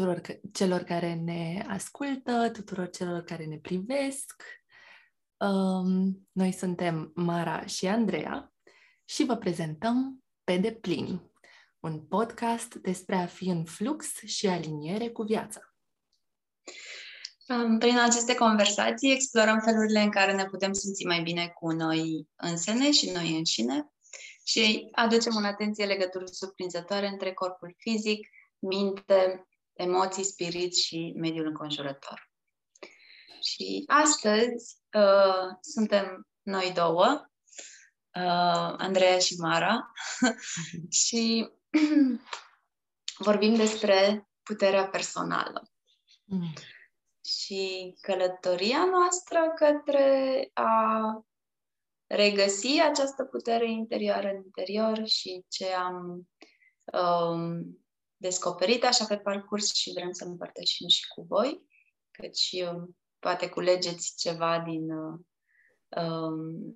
tuturor, tuturor celor care ne ascultă, tuturor celor care ne privesc. Um, noi suntem Mara și Andreea și vă prezentăm Pe deplin, un podcast despre a fi în flux și aliniere cu viața. Prin aceste conversații explorăm felurile în care ne putem simți mai bine cu noi însene și noi înșine și aducem în atenție legături surprinzătoare între corpul fizic, minte, emoții, spirit și mediul înconjurător. Și astăzi uh, suntem noi două, uh, Andreea și Mara, și vorbim despre puterea personală. Mm. Și călătoria noastră către a regăsi această putere interioară în interior și ce am um, descoperit așa pe parcurs și vrem să împărtășim și cu voi, și um, poate culegeți ceva din, um,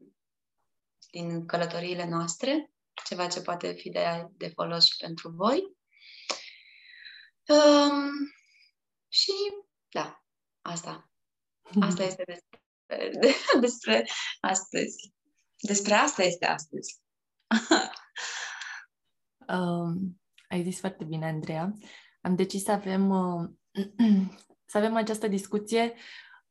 din călătoriile noastre, ceva ce poate fi de, de folos și pentru voi. Um, și da, asta. Asta este despre, de, despre astăzi. Despre asta este astăzi. um, ai zis foarte bine, Andreea. Am decis să avem, uh, să avem această discuție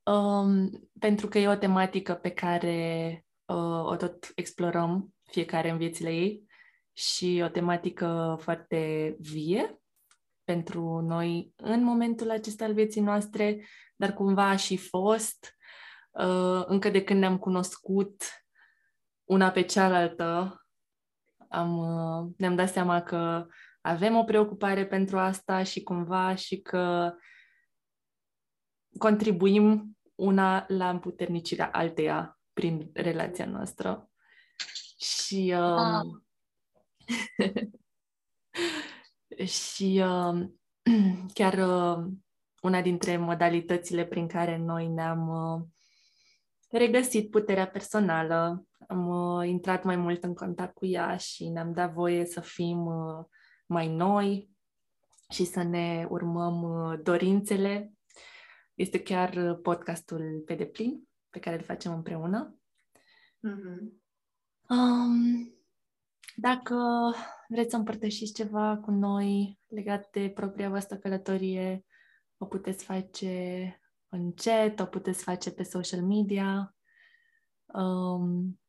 um, pentru că e o tematică pe care uh, o tot explorăm fiecare în viețile ei și o tematică foarte vie pentru noi în momentul acesta al vieții noastre, dar cumva a și fost uh, încă de când ne-am cunoscut una pe cealaltă, am, uh, ne-am dat seama că avem o preocupare pentru asta și cumva și că contribuim una la împuternicirea alteia prin relația noastră. Și um, și uh, chiar uh, una dintre modalitățile prin care noi ne-am uh, regăsit puterea personală, am uh, intrat mai mult în contact cu ea și ne-am dat voie să fim uh, mai noi și să ne urmăm uh, dorințele. Este chiar uh, podcastul pe deplin pe care îl facem împreună. Mm-hmm. Um, dacă vreți să împărtășiți ceva cu noi legat de propria voastră călătorie, o puteți face în chat, o puteți face pe social media. Um,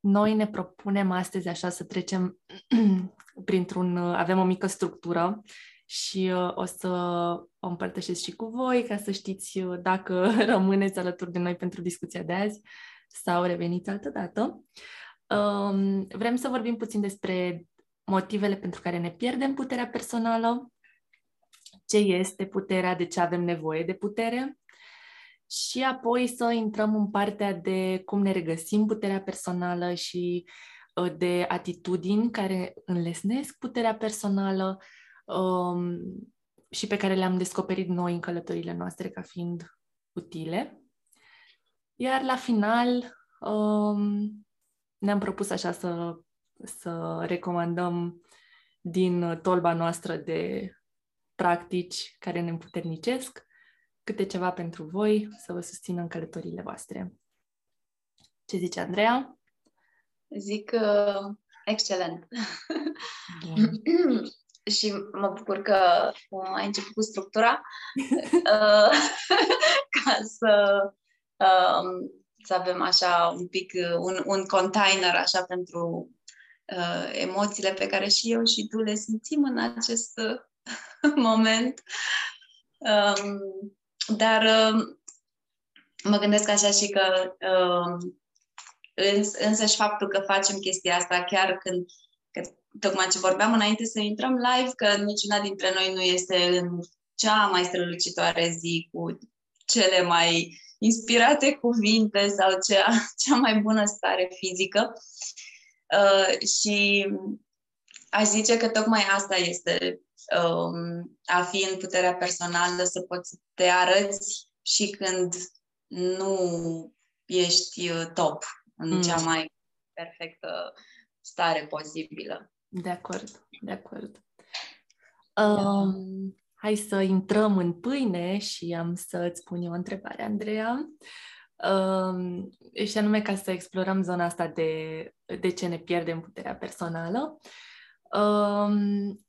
noi ne propunem astăzi așa să trecem printr-un, avem o mică structură și uh, o să o împărtășesc și cu voi ca să știți uh, dacă rămâneți alături de noi pentru discuția de azi sau reveniți altă dată. Um, vrem să vorbim puțin despre motivele pentru care ne pierdem puterea personală, ce este puterea, de ce avem nevoie de putere și apoi să intrăm în partea de cum ne regăsim puterea personală și uh, de atitudini care înlesnesc puterea personală um, și pe care le-am descoperit noi în călătorile noastre ca fiind utile. Iar la final um, ne-am propus așa să, să recomandăm din tolba noastră de practici care ne împuternicesc câte ceva pentru voi să vă susțină în călătoriile voastre. Ce zice Andreea? Zic uh, excelent. și mă bucur că uh, ai început cu structura uh, ca să, uh, să avem așa un pic, uh, un, un container așa pentru uh, emoțiile pe care și eu și tu le simțim în acest uh, moment. Um, dar um, mă gândesc așa și că um, îns, însăși faptul că facem chestia asta chiar când, că, tocmai ce vorbeam înainte să intrăm live, că niciuna dintre noi nu este în cea mai strălucitoare zi cu cele mai inspirate cuvinte sau cea, cea mai bună stare fizică. Uh, și aș zice că tocmai asta este um, a fi în puterea personală, să poți să te arăți și când nu ești uh, top în mm. cea mai perfectă stare posibilă. De acord, de acord. Um, hai să intrăm în pâine și am să-ți pun eu o întrebare, Andreea. Um, și anume ca să explorăm zona asta de, de ce ne pierdem puterea personală. Um,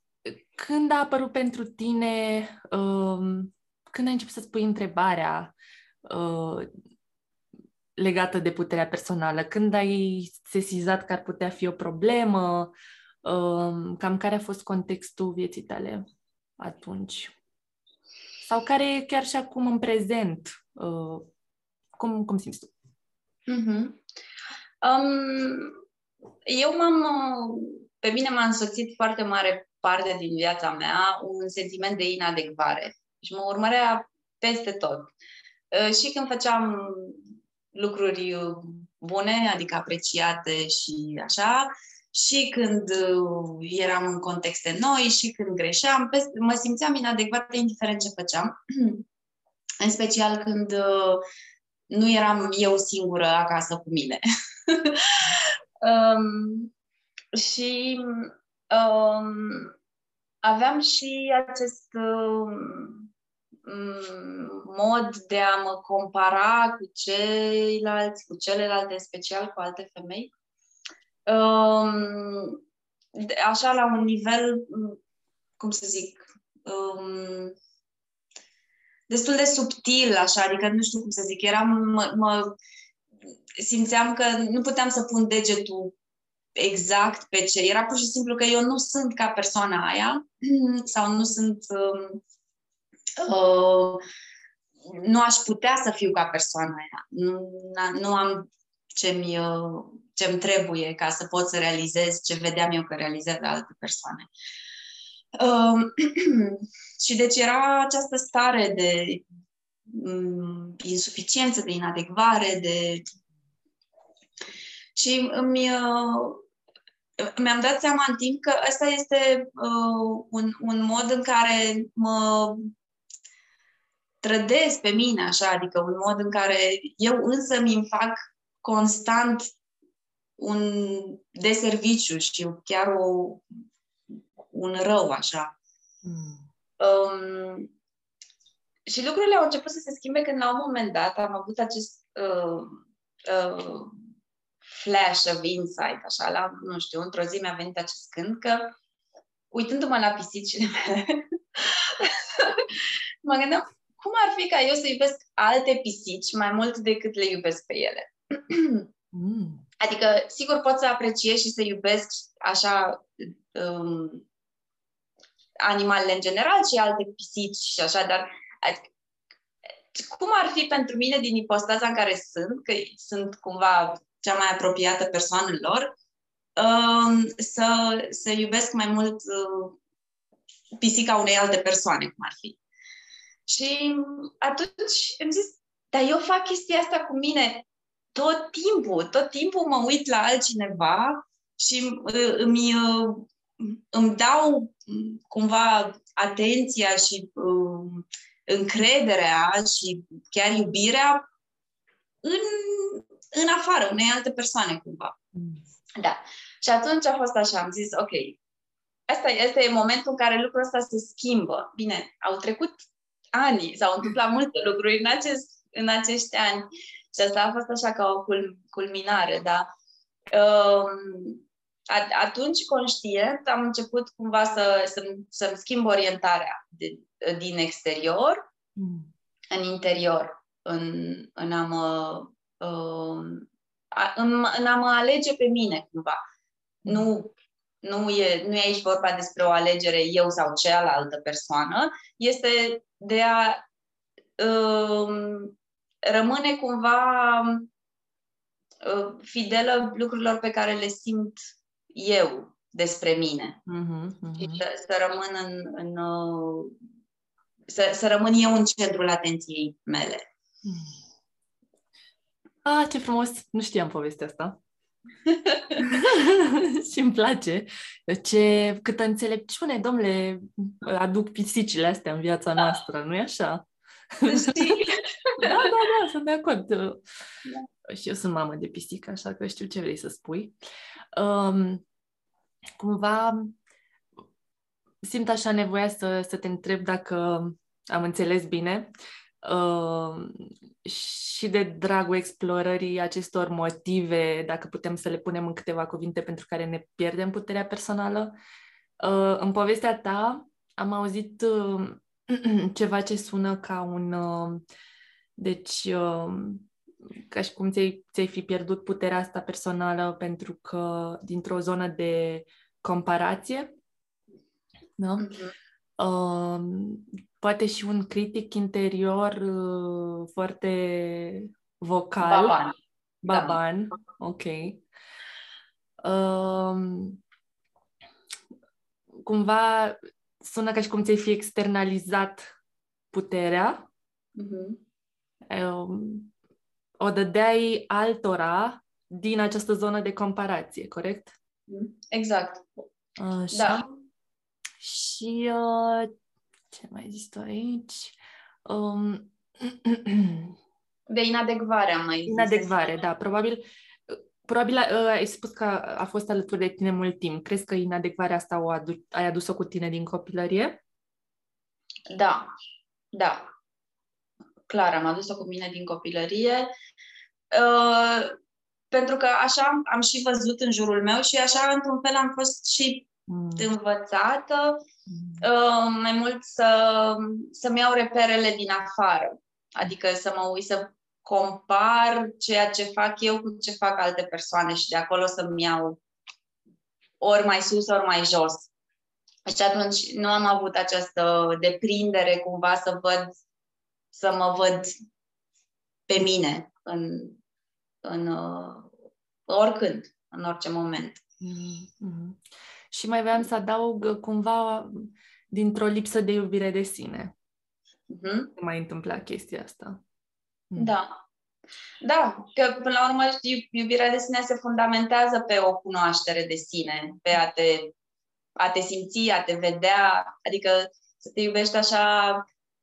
când a apărut pentru tine, um, când ai început să spui întrebarea uh, legată de puterea personală, când ai sesizat că ar putea fi o problemă, uh, cam care a fost contextul vieții tale atunci? Sau care e chiar și acum în prezent? Uh, cum, cum simți tu? Mm-hmm. Um, eu m-am, pe mine m-a însoțit foarte mare parte din viața mea un sentiment de inadecvare și mă urmărea peste tot. Uh, și când făceam lucruri bune, adică apreciate și așa, și când uh, eram în contexte noi, și când greșeam, mă simțeam inadecvată indiferent ce făceam. în special când uh, nu eram eu singură acasă cu mine. um, și um, aveam și acest um, mod de a mă compara cu ceilalți, cu celelalte, în special cu alte femei. Um, așa, la un nivel, cum să zic, um, destul de subtil, așa, adică nu știu cum să zic, eram, mă, mă simțeam că nu puteam să pun degetul exact pe ce. Era pur și simplu că eu nu sunt ca persoana aia sau nu sunt um, uh, nu aș putea să fiu ca persoana aia. Nu, nu am ce-mi, uh, ce-mi trebuie ca să pot să realizez ce vedeam eu că realizează alte persoane. Uh, și deci era această stare de um, insuficiență, de inadecvare, de... Și îmi, uh, mi-am dat seama în timp că ăsta este uh, un, un mod în care mă trădez pe mine așa, adică un mod în care eu însă mi fac constant un deserviciu și chiar o, un rău așa. Mm. Um, și lucrurile au început să se schimbe când la un moment dat am avut acest uh, uh, flash of insight, așa, la, nu știu, într-o zi mi-a venit acest gând că uitându-mă la pisicile mele, mă gândeam cum ar fi ca eu să iubesc alte pisici mai mult decât le iubesc pe ele? mm. Adică, sigur, pot să apreciez și să iubesc așa um, animalele în general și alte pisici și așa, dar adică, cum ar fi pentru mine din ipostaza în care sunt, că sunt cumva cea mai apropiată persoană lor, um, să, să iubesc mai mult uh, pisica unei alte persoane, cum ar fi. Și atunci îmi zis, dar eu fac chestia asta cu mine tot timpul, tot timpul mă uit la altcineva și uh, îmi, uh, îmi dau cumva atenția și uh, încrederea și chiar iubirea în, în afară, unei alte persoane cumva. Mm. Da. Și atunci a fost așa, am zis, ok, asta, asta e momentul în care lucrul ăsta se schimbă. Bine, au trecut ani, s-au întâmplat multe lucruri în, acest, în acești ani și asta a fost așa ca o culminare, da. Um, atunci, conștient, am început cumva să, să, să-mi schimb orientarea de, din exterior mm. în interior, în, în, a mă, um, în, în a mă alege pe mine, cumva. Mm. Nu nu e, nu e aici vorba despre o alegere eu sau cealaltă persoană, este de a um, rămâne cumva uh, fidelă lucrurilor pe care le simt eu despre mine. Uh-huh, uh-huh. Și să, să rămân în, în uh, să, să rămân eu în centrul atenției mele. Ah, ce frumos! Nu știam povestea asta. și îmi place ce, câtă înțelepciune, domnule, aduc pisicile astea în viața da. noastră, nu-i așa? da, da, da, sunt de acord. Da. Și eu sunt mamă de pisică, așa că știu ce vrei să spui. Um, cumva, simt așa nevoia să, să te întreb dacă am înțeles bine uh, și de dragul explorării acestor motive, dacă putem să le punem în câteva cuvinte pentru care ne pierdem puterea personală. Uh, în povestea ta am auzit uh, ceva ce sună ca un... Uh, deci, uh, ca și cum ți-ai, ți-ai fi pierdut puterea asta personală pentru că dintr-o zonă de comparație, da? Mm-hmm. Uh, poate și un critic interior uh, foarte vocal. Baban. Baban, da. ok. Uh, cumva sună ca și cum ți-ai fi externalizat puterea. Mm-hmm. Uh, o dădeai altora din această zonă de comparație, corect? Exact. Așa. Da. Și uh, ce mai zis tu aici? Um, de inadecvare am mai zis. Inadecvare, da. Probabil, probabil uh, ai spus că a fost alături de tine mult timp. Crezi că inadecvarea asta o adu- ai adus-o cu tine din copilărie? Da, da. Clar, am adus-o cu mine din copilărie. Uh, pentru că așa am și văzut în jurul meu și așa, într-un fel, am fost și mm. Învățată mm. Uh, mai mult să, să-mi iau reperele din afară. Adică să mă uit să compar ceea ce fac eu cu ce fac alte persoane și de acolo să-mi iau ori mai sus, ori mai jos. Și atunci nu am avut această deprindere cumva să văd, să mă văd pe mine în, în uh, oricând, în orice moment. Mm-hmm. Și mai vreau să adaug uh, cumva dintr-o lipsă de iubire de sine. Mm-hmm. Se mai întâmpla chestia asta. Mm. Da. Da, că până la urmă iubirea de sine se fundamentează pe o cunoaștere de sine, pe a te, a te simți, a te vedea, adică să te iubești așa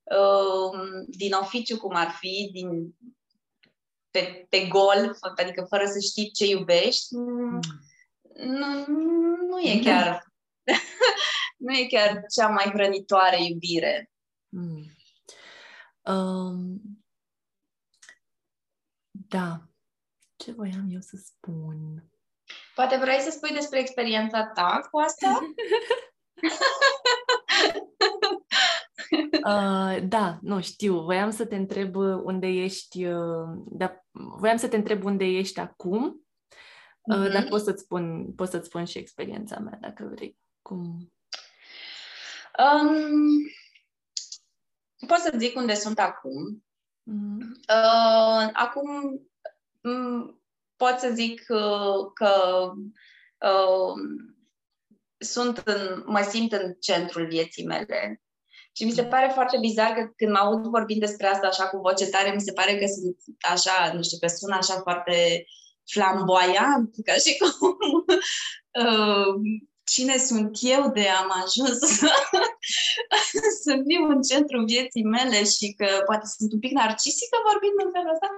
uh, din oficiu cum ar fi, din, pe, pe gol, adică fără să știi ce iubești, mm. Nu, nu e chiar nu e chiar cea mai hrănitoare iubire. Mm. Um, da. Ce voiam eu să spun? Poate vrei să spui despre experiența ta cu asta? uh, da, nu știu. Voiam să te întreb unde ești, uh, da, voiam să te întreb unde ești acum, uh, mm-hmm. dar pot să-ți spun, pot să-ți spun și experiența mea, dacă vrei. Cum? Um, pot să zic unde sunt acum. Mm-hmm. Uh, acum um, pot să zic uh, că uh, sunt în, mă simt în centrul vieții mele. Și mi se pare foarte bizar că când mă aud vorbind despre asta așa cu voce tare, mi se pare că sunt așa, nu știu, că sună așa foarte flamboyant, ca și cum uh, cine sunt eu de am ajuns să, să fiu în centrul vieții mele și că poate sunt un pic narcisică vorbind în felul ăsta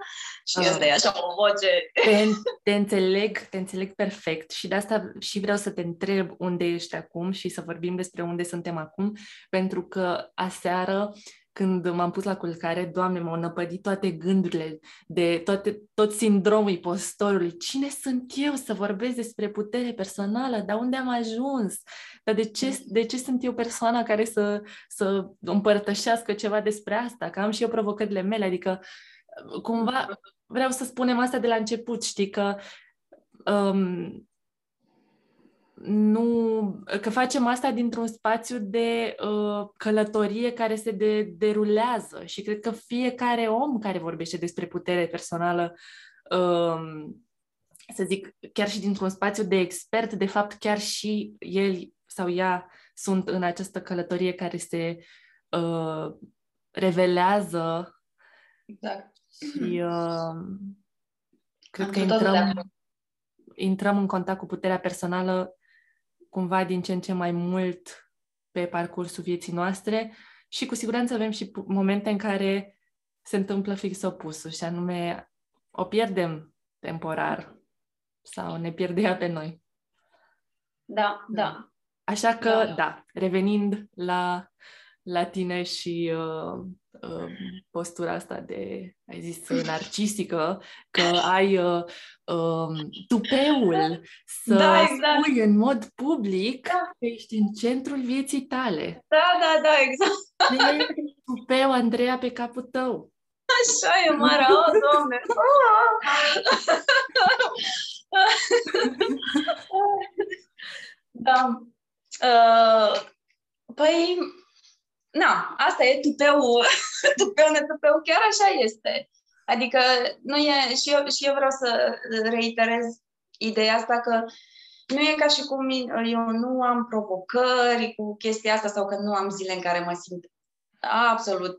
și uh, asta e așa o voce. Te, te înțeleg, te înțeleg perfect și de asta și vreau să te întreb unde ești acum și să vorbim despre unde suntem acum, pentru că aseară când m-am pus la culcare, Doamne, m-au năpădit toate gândurile de toate, tot sindromul impostorului. Cine sunt eu să vorbesc despre putere personală? Dar unde am ajuns? Dar de ce, de ce sunt eu persoana care să, să împărtășească ceva despre asta? Că am și eu provocările mele, adică cumva vreau să spunem asta de la început, știi, că um, nu, că facem asta dintr-un spațiu de uh, călătorie care se de, derulează. Și cred că fiecare om care vorbește despre putere personală, uh, să zic, chiar și dintr-un spațiu de expert, de fapt chiar și el sau ea sunt în această călătorie care se uh, revelează. Exact. și uh, cred Am că intrăm, intrăm în contact cu puterea personală cumva din ce în ce mai mult pe parcursul vieții noastre și cu siguranță avem și momente în care se întâmplă fix opusul și anume o pierdem temporar sau ne pierde ea pe noi. Da, da. Așa că, da, da revenind la, la tine și uh, uh, postura asta de, ai zis, narcisică, că ai uh, uh, tupeul să da, exact. spui în mod public da. că ești în centrul vieții tale. Da, da, da, exact. tupeu, Andreea, pe capul tău. Așa e, Mara, oh, doamne! da. Uh, păi, na, asta e tupeu, tupeu, netupeu, chiar așa este. Adică nu e, și eu, și eu vreau să reiterez ideea asta că nu e ca și cum eu nu am provocări cu chestia asta sau că nu am zile în care mă simt absolut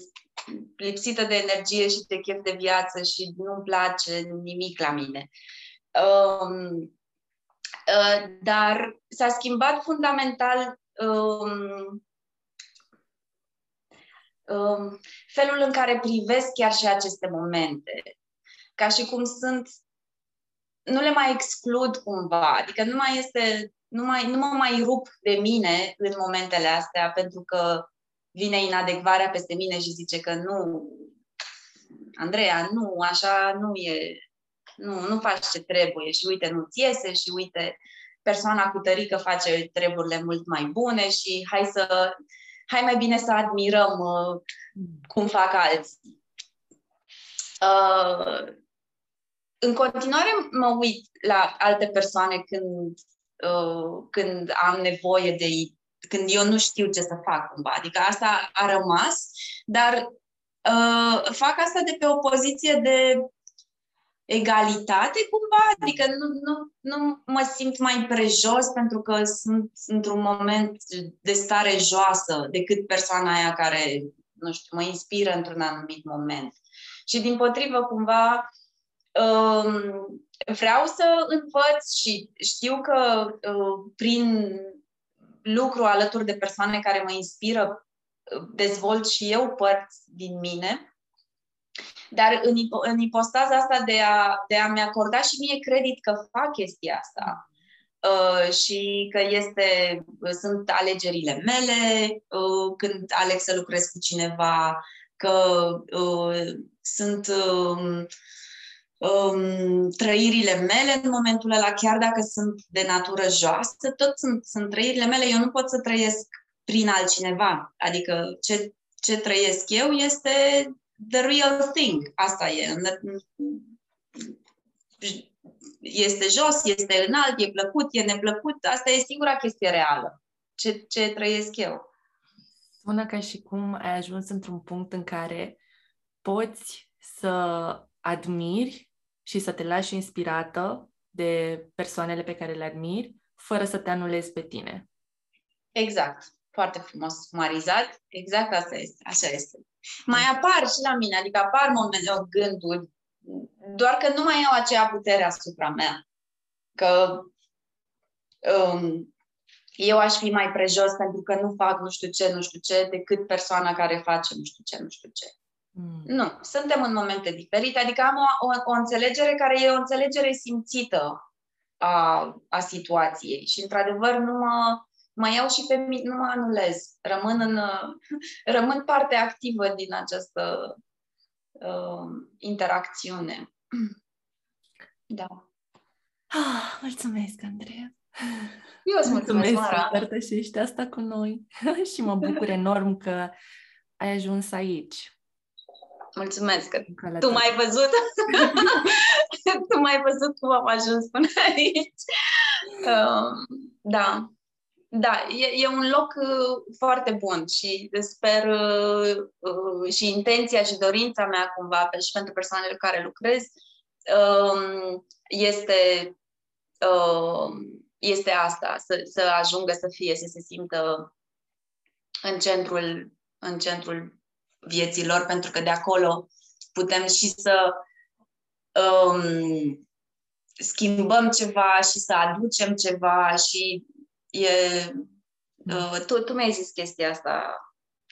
lipsită de energie și de chef de viață și nu-mi place nimic la mine. Um, uh, dar s-a schimbat fundamental um, um, felul în care privesc chiar și aceste momente. Ca și cum sunt, nu le mai exclud cumva, adică nu mai este, nu, mai, nu mă mai rup de mine în momentele astea pentru că vine inadecvarea peste mine și zice că nu, Andreea, nu, așa nu e, nu, nu faci ce trebuie și uite, nu-ți iese și uite, persoana cu tărică face treburile mult mai bune și hai să, hai mai bine să admirăm uh, cum fac alții. Uh, în continuare mă uit la alte persoane când, uh, când am nevoie de când eu nu știu ce să fac cumva. Adică asta a rămas, dar uh, fac asta de pe o poziție de egalitate cumva, adică nu, nu, nu mă simt mai prejos pentru că sunt într-un moment de stare joasă decât persoana aia care, nu știu, mă inspiră într-un anumit moment. Și din potrivă, cumva, um, vreau să învăț și știu că uh, prin lucru alături de persoane care mă inspiră, dezvolt și eu părți din mine. Dar în, în ipostaza asta de, a, de a-mi acorda și mie credit că fac chestia asta uh, și că este, sunt alegerile mele uh, când aleg să lucrez cu cineva, că uh, sunt uh, um, trăirile mele în momentul ăla, chiar dacă sunt de natură joasă, tot sunt, sunt trăirile mele. Eu nu pot să trăiesc prin altcineva. Adică ce, ce trăiesc eu este the real thing. Asta e. Este jos, este înalt, e plăcut, e neplăcut. Asta e singura chestie reală. Ce, ce trăiesc eu. Sună ca și cum ai ajuns într-un punct în care poți să admiri și să te lași inspirată de persoanele pe care le admiri, fără să te anulezi pe tine. Exact. Foarte frumos sumarizat. Exact asta este. Așa este. Mai apar și la mine, adică apar momente, gânduri, doar că nu mai au aceea putere asupra mea. Că um, eu aș fi mai prejos pentru că nu fac nu știu ce, nu știu ce, decât persoana care face nu știu ce, nu știu ce. Mm. Nu, suntem în momente diferite, adică am o, o, o înțelegere care e o înțelegere simțită a, a situației și, într-adevăr, nu mă, mă iau și pe mine, nu mă anulez. Rămân, în, rămân parte activă din această uh, interacțiune. Da. Ah, mulțumesc, Andreea! Eu îți mulțumesc, mulțumesc că împărtășești asta cu noi și mă bucur enorm că ai ajuns aici. Mulțumesc că tu m-ai văzut. tu m-ai văzut cum am ajuns până aici. Uh, da. Da, e, e un loc uh, foarte bun și sper uh, uh, și intenția și dorința mea cumva pe, și pentru persoanele cu care lucrez uh, este, uh, este asta, să, să ajungă să fie, să se simtă în centrul, în centrul vieții lor, pentru că de acolo putem și să um, schimbăm ceva și să aducem ceva și e, uh, tu, tu mi-ai zis chestia asta,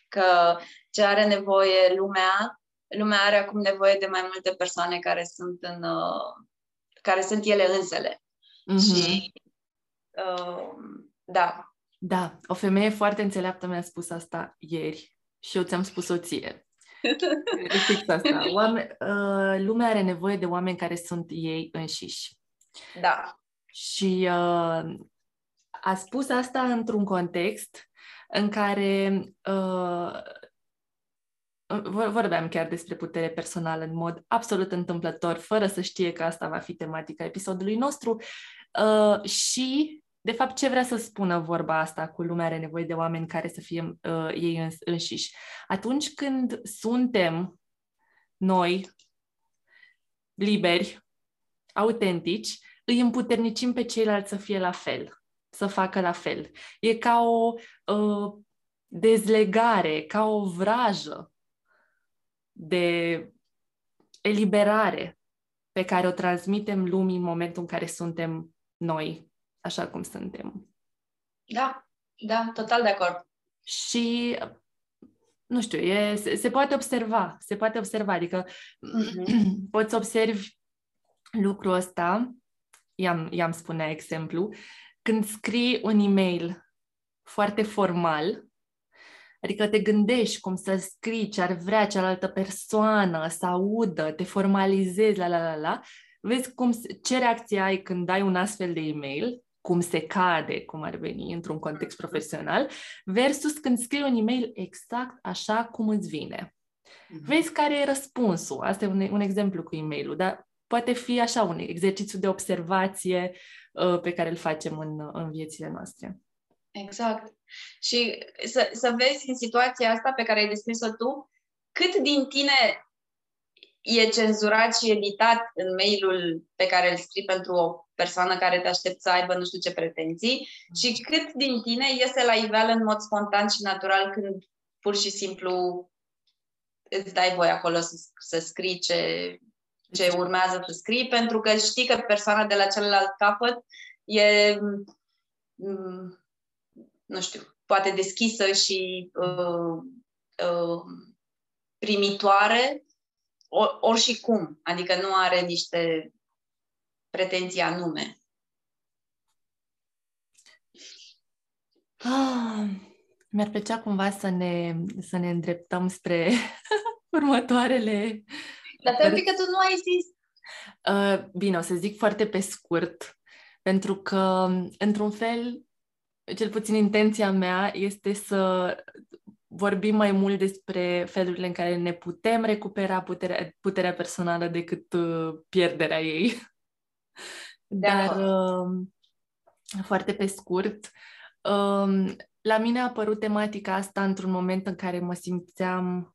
că ce are nevoie lumea, lumea are acum nevoie de mai multe persoane care sunt în uh, care sunt ele însele. Mm-hmm. Și uh, da, Da, o femeie foarte înțeleaptă mi-a spus asta ieri și eu ți-am spus-o ție. Fix asta. Oameni, uh, lumea are nevoie de oameni care sunt ei înșiși. Da. Și uh, a spus asta într-un context în care uh, vorbeam chiar despre putere personală în mod absolut întâmplător, fără să știe că asta va fi tematica episodului nostru. Uh, și, de fapt, ce vrea să spună vorba asta cu lumea are nevoie de oameni care să fie uh, ei înșiși? Atunci când suntem noi liberi, autentici, îi împuternicim pe ceilalți să fie la fel, să facă la fel. E ca o uh, dezlegare, ca o vrajă de eliberare pe care o transmitem lumii în momentul în care suntem noi, așa cum suntem. Da, da, total de acord. Și nu știu, e, se, se poate observa, se poate observa, adică uh-huh. poți observi lucrul ăsta, i-am, i-am spune exemplu, când scrii un e-mail foarte formal, Adică te gândești cum să scrii ce ar vrea cealaltă persoană să audă, te formalizezi, la la la la, vezi cum, ce reacție ai când dai un astfel de e-mail, cum se cade, cum ar veni într-un context mm-hmm. profesional, versus când scrii un e-mail exact așa cum îți vine. Mm-hmm. Vezi care e răspunsul. Asta e un, un exemplu cu e-mailul, dar poate fi așa un exercițiu de observație uh, pe care îl facem în, în viețile noastre. Exact. Și să, să vezi în situația asta pe care ai descris-o tu, cât din tine e cenzurat și editat în mailul pe care îl scrii pentru o persoană care te aștept să aibă nu știu ce pretenții și cât din tine iese la iveală în mod spontan și natural când pur și simplu îți dai voie acolo să, să scrii ce, ce urmează să scrii, pentru că știi că persoana de la celălalt capăt e nu știu, poate deschisă și uh, uh, primitoare, or, ori și cum. Adică nu are niște pretenții anume. Ah, mi-ar plăcea cumva să ne, să ne îndreptăm spre următoarele... Dar te că tu nu ai zis. Uh, bine, o să zic foarte pe scurt, pentru că, într-un fel, cel puțin intenția mea este să vorbim mai mult despre felurile în care ne putem recupera puterea, puterea personală decât uh, pierderea ei. De Dar, uh, foarte pe scurt, uh, la mine a apărut tematica asta într-un moment în care mă simțeam,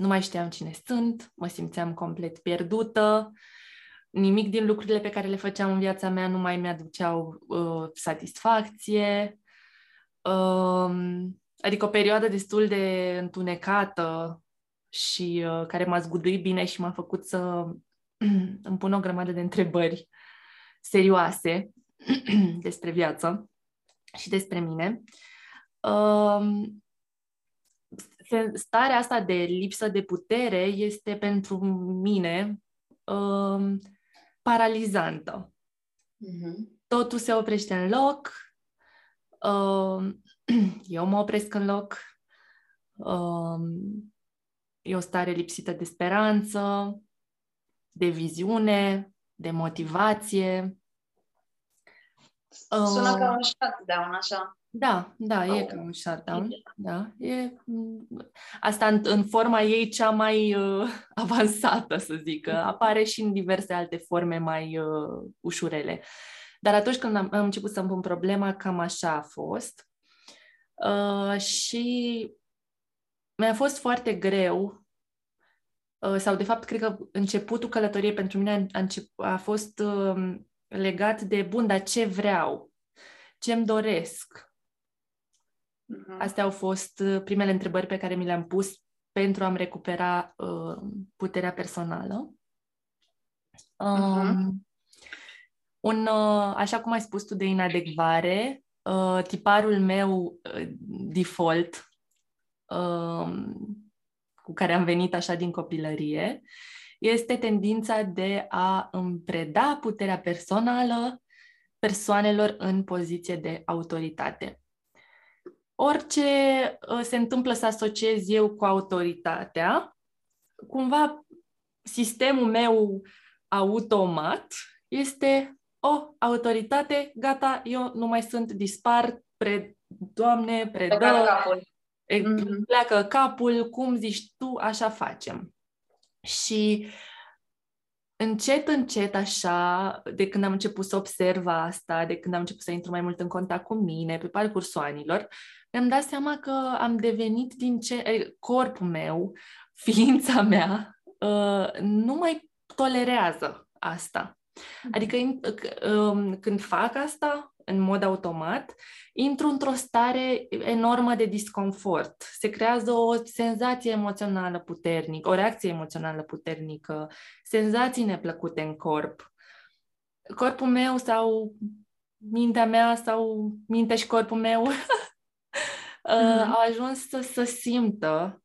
nu mai știam cine sunt, mă simțeam complet pierdută, nimic din lucrurile pe care le făceam în viața mea nu mai mi-aduceau uh, satisfacție, adică o perioadă destul de întunecată și uh, care m-a zguduit bine și m-a făcut să îmi pun o grămadă de întrebări serioase despre viață și despre mine. Starea asta de lipsă de putere este pentru mine paralizantă. Mm-hmm. Totul se oprește în loc, eu mă opresc în loc, e o stare lipsită de speranță, de viziune, de motivație. Sună ca un shutdown, așa. Da, da, oh. e ca un shutdown. Da, e, asta în, în forma ei cea mai uh, avansată, să zic. Apare și în diverse alte forme mai uh, ușurele. Dar atunci când am, am început să-mi pun problema, cam așa a fost. Uh, și mi-a fost foarte greu, uh, sau de fapt, cred că începutul călătoriei pentru mine a, încep- a fost uh, legat de, bun, dar ce vreau? Ce-mi doresc? Uh-huh. Astea au fost uh, primele întrebări pe care mi le-am pus pentru a-mi recupera uh, puterea personală. Um, uh-huh. Un, uh, așa cum ai spus tu, de inadecvare, uh, tiparul meu uh, default, um, cu care am venit așa din copilărie, este tendința de a îmi preda puterea personală persoanelor în poziție de autoritate. Orice uh, se întâmplă să asociez eu cu autoritatea, cumva sistemul meu automat este o autoritate, gata, eu nu mai sunt, dispar, pre, doamne, predă, pleacă capul. Mm-hmm. pleacă capul, cum zici tu, așa facem. Și încet, încet, așa, de când am început să observ asta, de când am început să intru mai mult în contact cu mine, pe parcursul anilor, mi-am dat seama că am devenit din ce... Corpul meu, ființa mea, uh, nu mai tolerează asta. Mhm. Adică um, când fac asta în mod automat, intru într-o stare enormă de disconfort. Se creează o senzație emoțională puternică, o reacție emoțională puternică, senzații neplăcute în corp. Corpul meu sau mintea mea sau mintea și corpul meu mm-hmm. au ajuns să, să simtă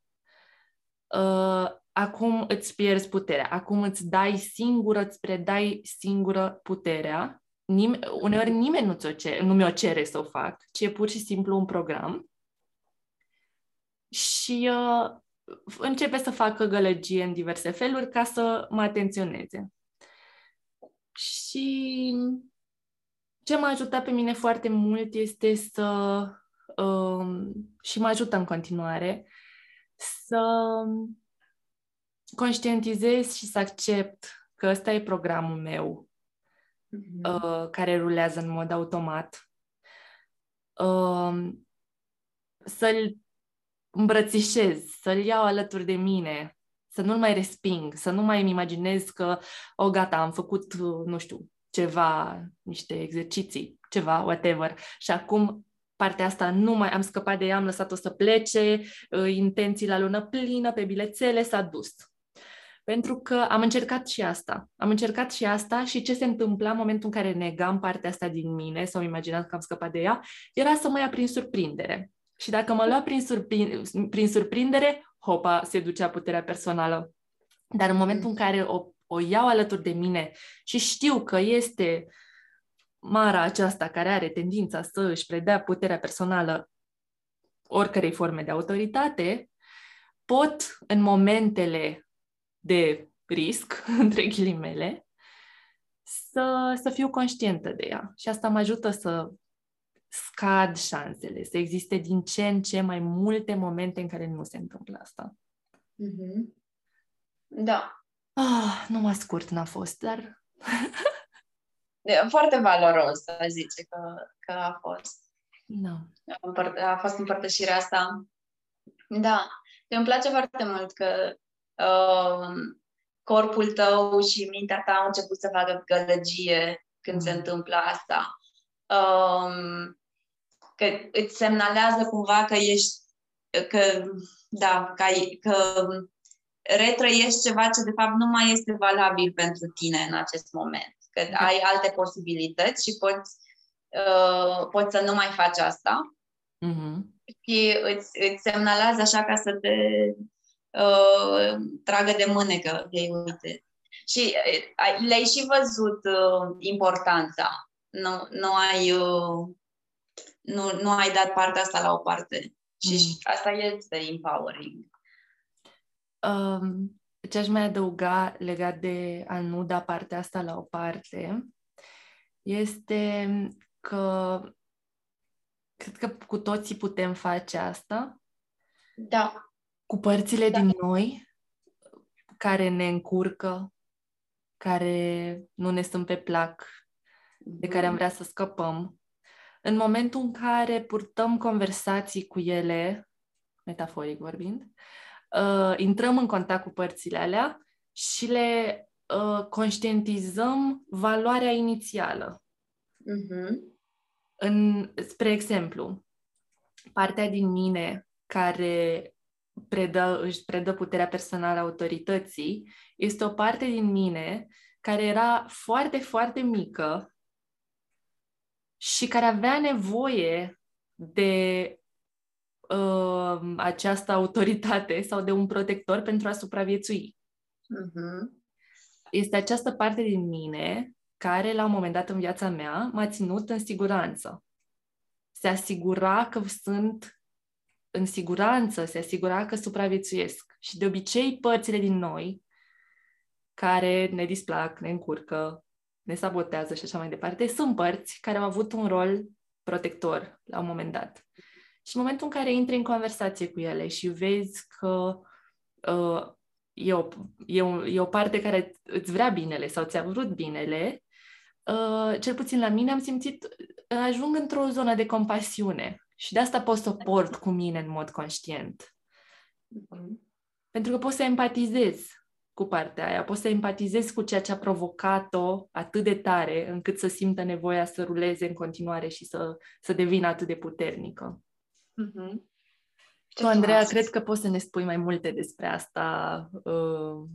uh, acum îți pierzi puterea, acum îți dai singură, îți predai singură puterea. Nim- uneori nimeni nu, ți-o cer, nu mi-o cere să o fac, ci e pur și simplu un program. Și uh, începe să facă gălăgie în diverse feluri ca să mă atenționeze. Și ce m-a ajutat pe mine foarte mult este să, uh, și mă ajută în continuare, să conștientizez și să accept că ăsta e programul meu mm-hmm. uh, care rulează în mod automat. Uh, să-l îmbrățișez, să-l iau alături de mine, să nu-l mai resping, să nu mai îmi imaginez că, o, oh, gata, am făcut, nu știu, ceva, niște exerciții, ceva, whatever, și acum partea asta nu mai am scăpat de ea, am lăsat-o să plece, uh, intenții la lună plină, pe bilețele, s-a dus. Pentru că am încercat și asta. Am încercat și asta și ce se întâmpla în momentul în care negam partea asta din mine sau imaginam că am scăpat de ea, era să mă ia prin surprindere. Și dacă mă lua prin, surprin- prin surprindere, hopa, se ducea puterea personală. Dar în momentul în care o, o iau alături de mine și știu că este Mara aceasta care are tendința să își predea puterea personală oricărei forme de autoritate, pot în momentele de risc, între ghilimele, să, să fiu conștientă de ea. Și asta mă ajută să scad șansele, să existe din ce în ce mai multe momente în care nu se întâmplă asta. Mm-hmm. Da. Ah, nu mă scurt n-a fost, dar... E foarte valoros, să zice că, că a fost. Da. A fost împărtășirea asta. Da. Îmi place foarte mult că uh, corpul tău și mintea ta au început să facă gălăgie când se mm. întâmplă asta. Um, că îți semnalează cumva că ești, că, da, că, că retrăiești ceva ce de fapt nu mai este valabil pentru tine în acest moment. Că da. ai alte posibilități și poți, uh, poți să nu mai faci asta. Mm-hmm. Și îți, îți semnalează așa ca să te uh, tragă de mânecă, de uite. Și uh, le-ai și văzut uh, importanța. Nu, nu ai uh, nu, nu ai dat partea asta la o parte. Și mm. asta este empowering. Um, ce aș mai adăuga legat de a nu da partea asta la o parte este că cred că cu toții putem face asta. Da cu părțile da. din noi care ne încurcă, care nu ne sunt pe plac, de care am mhm. vrea să scăpăm. În momentul în care purtăm conversații cu ele, metaforic vorbind, uh, intrăm în contact cu părțile alea și le uh, conștientizăm valoarea inițială. Uh-huh. În, spre exemplu, partea din mine care predă, își predă puterea personală autorității, este o parte din mine care era foarte, foarte mică și care avea nevoie de uh, această autoritate sau de un protector pentru a supraviețui. Uh-huh. Este această parte din mine care, la un moment dat în viața mea, m-a ținut în siguranță. Se asigura că sunt în siguranță, se asigura că supraviețuiesc. Și de obicei, părțile din noi, care ne displac, ne încurcă, ne sabotează și așa mai departe, sunt părți care au avut un rol protector la un moment dat. Și în momentul în care intri în conversație cu ele și vezi că uh, e, o, e, o, e o parte care îți vrea binele sau ți-a vrut binele, uh, cel puțin la mine am simțit, ajung într-o zonă de compasiune și de asta pot să o port cu mine în mod conștient. Mm-hmm. Pentru că pot să empatizez cu partea aia, pot să empatizez cu ceea ce a provocat-o atât de tare încât să simtă nevoia să ruleze în continuare și să, să devină atât de puternică. Mm-hmm. Tu, Andreea, cred că poți să ne spui mai multe despre asta, uh,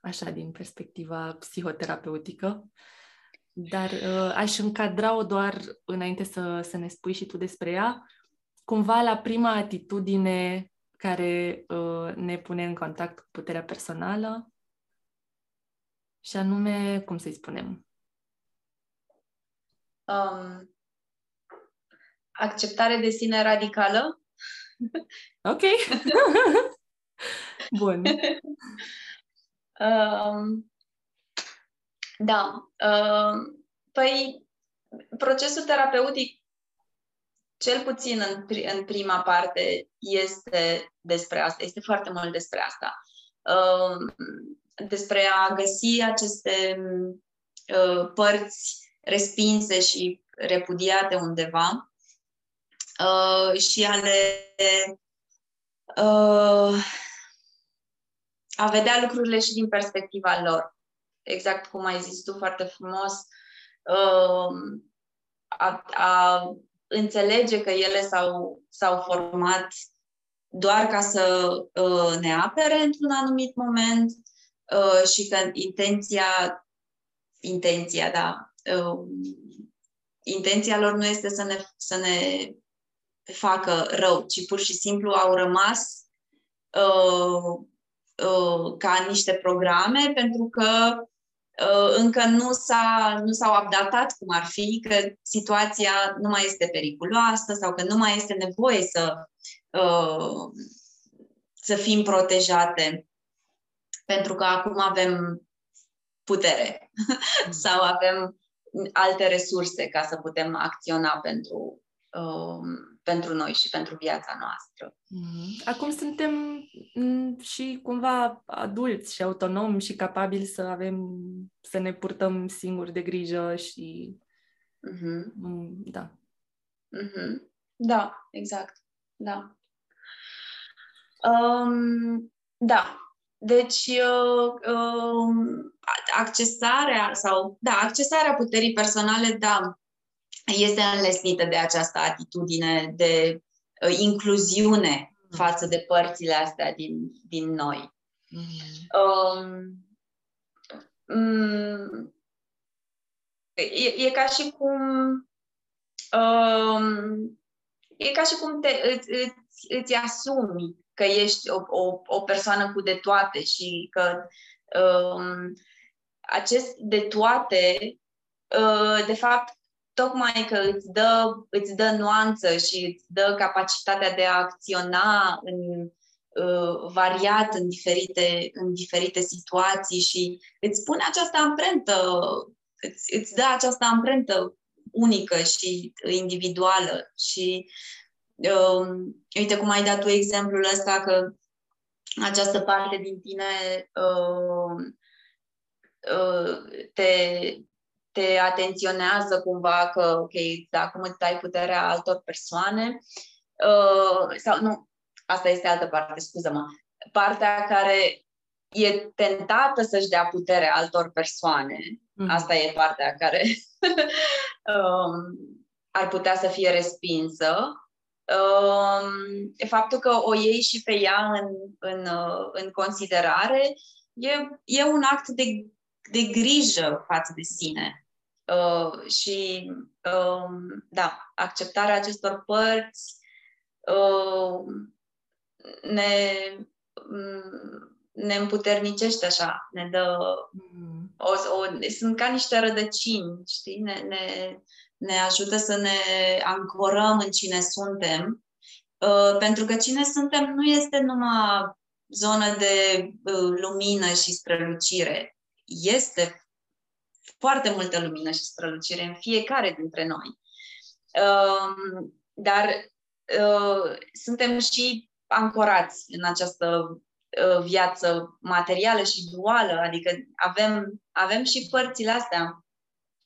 așa, din perspectiva psihoterapeutică. Dar uh, aș încadra-o doar, înainte să, să ne spui și tu despre ea, cumva la prima atitudine care uh, ne pune în contact cu puterea personală și anume, cum să-i spunem? Um, acceptare de sine radicală. Ok. Bun. um, da. Uh, păi, procesul terapeutic, cel puțin în, în prima parte, este despre asta, este foarte mult despre asta. Uh, despre a găsi aceste uh, părți respinse și repudiate undeva uh, și a le uh, a vedea lucrurile și din perspectiva lor. Exact cum ai zis tu foarte frumos, um, a, a înțelege că ele s-au, s-au format doar ca să uh, ne apere într-un anumit moment uh, și că intenția, intenția, da, uh, intenția lor nu este să ne, să ne facă rău, ci pur și simplu au rămas uh, uh, ca niște programe pentru că Uh, încă nu, s-a, nu s-au updatat cum ar fi, că situația nu mai este periculoasă sau că nu mai este nevoie să, uh, să fim protejate. Pentru că acum avem putere sau avem alte resurse ca să putem acționa pentru, uh, pentru noi și pentru viața noastră. Mm-hmm. Acum suntem mm, și cumva adulți și autonomi și capabili să avem, să ne purtăm singuri de grijă și mm-hmm. da. Mm-hmm. Da, exact. Da. Um, da. Deci, uh, uh, accesarea sau, da, accesarea puterii personale, da, este înlesnită de această atitudine de uh, incluziune mm. față de părțile astea din, din noi. Mm. Um, um, e, e ca și cum um, e ca și cum te, îți, îți, îți asumi că ești o, o, o persoană cu de toate și că um, acest de toate, uh, de fapt, tocmai că îți dă, îți dă nuanță și îți dă capacitatea de a acționa în uh, variat în diferite, în diferite situații și îți pune această amprentă, îți, îți dă această amprentă unică și individuală. Și uh, uite cum ai dat tu exemplul ăsta că această parte din tine uh, uh, te, te atenționează cumva că, ok, dacă îți dai puterea altor persoane, uh, sau nu, asta este altă parte, scuză-mă, partea care e tentată să-și dea putere altor persoane, mm. asta e partea care um, ar putea să fie respinsă, um, faptul că o iei și pe ea în, în, în considerare e, e un act de de grijă față de sine. Uh, și, uh, da, acceptarea acestor părți uh, ne, um, ne împuternicește așa, ne dă. Mm. O, o, sunt ca niște rădăcini, știi? Ne, ne, ne ajută să ne ancorăm în cine suntem Uh, pentru că cine suntem nu este numai zonă de uh, lumină și strălucire. Este foarte multă lumină și strălucire în fiecare dintre noi. Uh, dar uh, suntem și ancorați în această uh, viață materială și duală, adică avem, avem și părțile astea.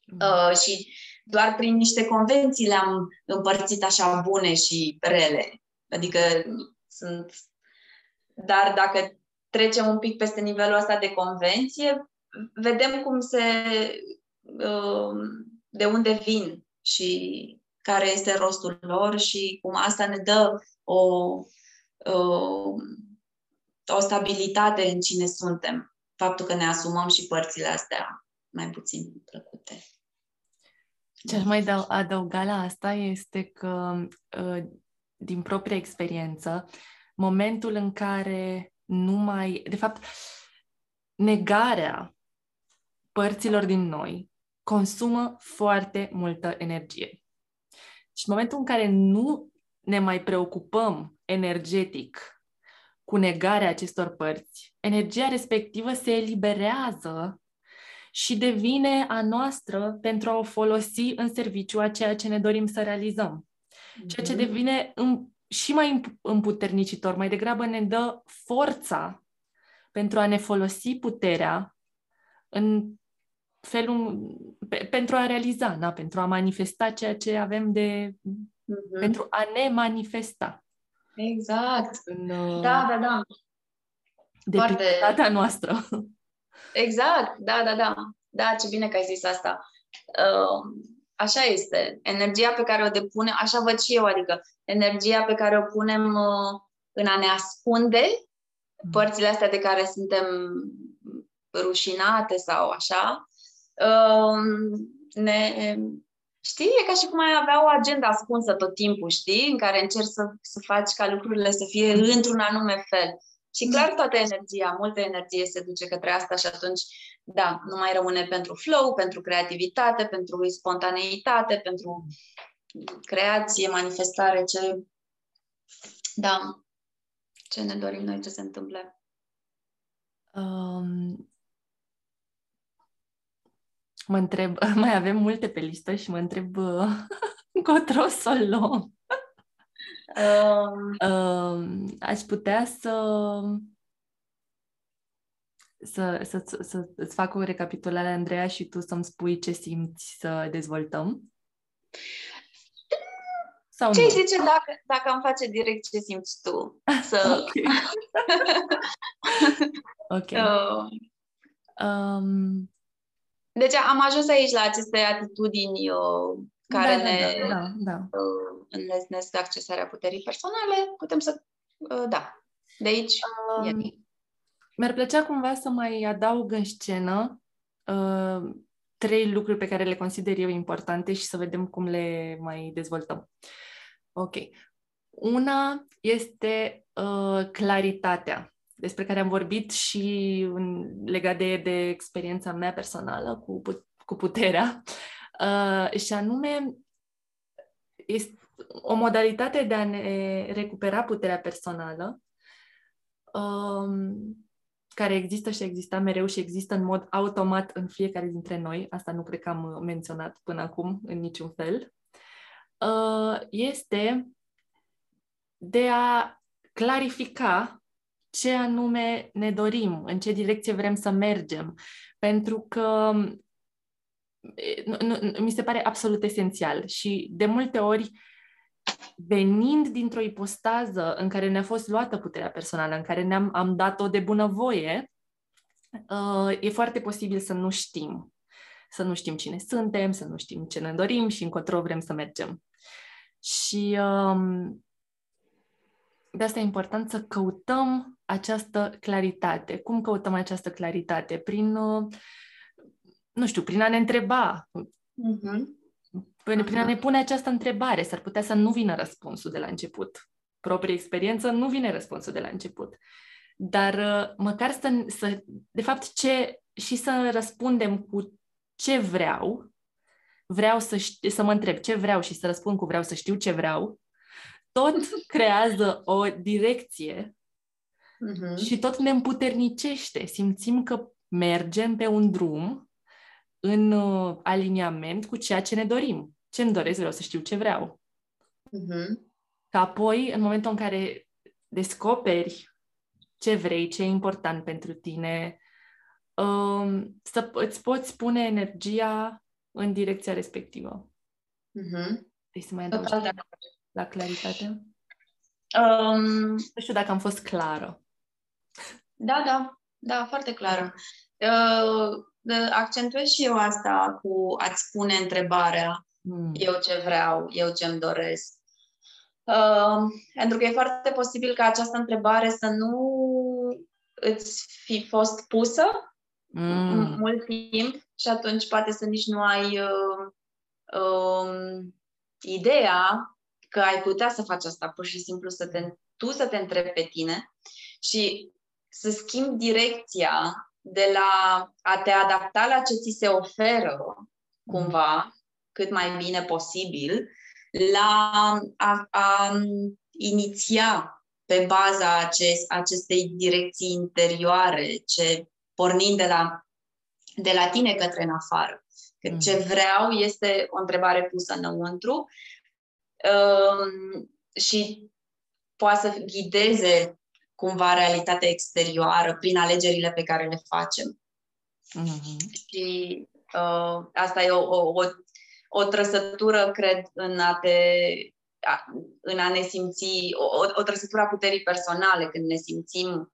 Mm. Uh, și doar prin niște convenții le-am împărțit așa bune și rele. Adică sunt... Dar dacă trecem un pic peste nivelul ăsta de convenție, vedem cum se... Uh, de unde vin și care este rostul lor și cum asta ne dă o, o, o stabilitate în cine suntem. Faptul că ne asumăm și părțile astea mai puțin plăcute. Ce aș mai adăuga la asta este că, ă, din propria experiență, momentul în care nu mai. De fapt, negarea părților din noi consumă foarte multă energie. Și în momentul în care nu ne mai preocupăm energetic cu negarea acestor părți, energia respectivă se eliberează și devine a noastră pentru a o folosi în serviciu a ceea ce ne dorim să realizăm. Ceea ce mhm. devine în, și mai împuternicitor, mai degrabă ne dă forța pentru a ne folosi puterea în felul, pe, pentru a realiza, da? pentru a manifesta ceea ce avem de. Mm-hmm. pentru a ne manifesta. Exact. În, uh, da, da, da. De Foarte... noastră. Exact, da, da, da. Da, ce bine că ai zis asta. Uh, așa este. Energia pe care o depune, așa văd și eu, adică energia pe care o punem uh, în a ne ascunde mm. părțile astea de care suntem rușinate sau așa, uh, ne, știi, e ca și cum ai avea o agenda ascunsă tot timpul, știi, în care încerci să, să faci ca lucrurile să fie într-un anume fel. Și clar toată energia, multă energie se duce către asta și atunci, da, nu mai rămâne pentru flow, pentru creativitate, pentru spontaneitate, pentru creație, manifestare, ce, da, ce ne dorim noi, ce se întâmplă. Um, mă întreb, mai avem multe pe listă și mă întreb încotro să o luăm. Um... Uh, aș putea să să, să, să, să îți fac o recapitulare, Andreea, și tu să-mi spui ce simți să dezvoltăm? Sau ce nu? zice dacă, dacă am face direct ce simți tu? Să... ok. okay. Uh, um... Deci am ajuns aici la aceste atitudini uh, care da, da ne da, da, da. Uh, înlesnesc accesarea puterii personale, putem să... Uh, da. De aici... Um, mi-ar plăcea cumva să mai adaug în scenă uh, trei lucruri pe care le consider eu importante și să vedem cum le mai dezvoltăm. Ok. Una este uh, claritatea, despre care am vorbit și în, legat de, de experiența mea personală cu, cu puterea. Uh, și anume, este o modalitate de a ne recupera puterea personală um, care există și exista mereu și există în mod automat în fiecare dintre noi, asta nu cred că am menționat până acum în niciun fel, uh, este de a clarifica ce anume ne dorim, în ce direcție vrem să mergem. Pentru că nu, nu, mi se pare absolut esențial și de multe ori venind dintr-o ipostază în care ne-a fost luată puterea personală, în care ne-am am dat-o de bunăvoie, uh, e foarte posibil să nu știm. Să nu știm cine suntem, să nu știm ce ne dorim și încotro vrem să mergem. Și um, de asta e important să căutăm această claritate. Cum căutăm această claritate? Prin uh, nu știu, prin a ne întreba. Uh-huh. Prin a ne pune această întrebare, s-ar putea să nu vină răspunsul de la început. Proprie experiență, nu vine răspunsul de la început. Dar uh, măcar să, să de fapt, ce, și să răspundem cu ce vreau, vreau să, ști, să mă întreb ce vreau și să răspund cu vreau să știu ce vreau, tot creează o direcție Mhm. și tot ne împuternicește. Simțim că mergem pe un drum în uh, aliniament cu ceea ce ne dorim. Ce îmi doresc, vreau să știu ce vreau. Mhm. Că apoi, în momentul în care descoperi ce vrei, ce e important pentru tine, um, să îți poți pune energia în direcția respectivă. Mhm. Deci să mai Total adaugi de acord. La claritate? Um, Nu știu dacă am fost clară. Da, da, da, foarte clară. Uh, de- accentuez și eu asta cu a-ți pune întrebarea Mm. eu ce vreau, eu ce-mi doresc. Uh, pentru că e foarte posibil ca această întrebare să nu îți fi fost pusă Mm. mult timp și atunci poate să nici nu ai uh, um, ideea că ai putea să faci asta, pur și simplu să te, tu să te întrebi pe tine și să schimbi direcția de la a te adapta la ce ți se oferă cumva, cât mai bine posibil, la a, a iniția pe baza acest, acestei direcții interioare, ce pornind de la, de la tine către în afară. Că Mhm. ce vreau este o întrebare pusă înăuntru um, și poate să ghideze cumva realitatea exterioară prin alegerile pe care le facem. Mhm. Și uh, asta e o, o, o, o trăsătură, cred, în a te a, în a ne simți, o, o- o trăsătură a puterii personale, când ne simțim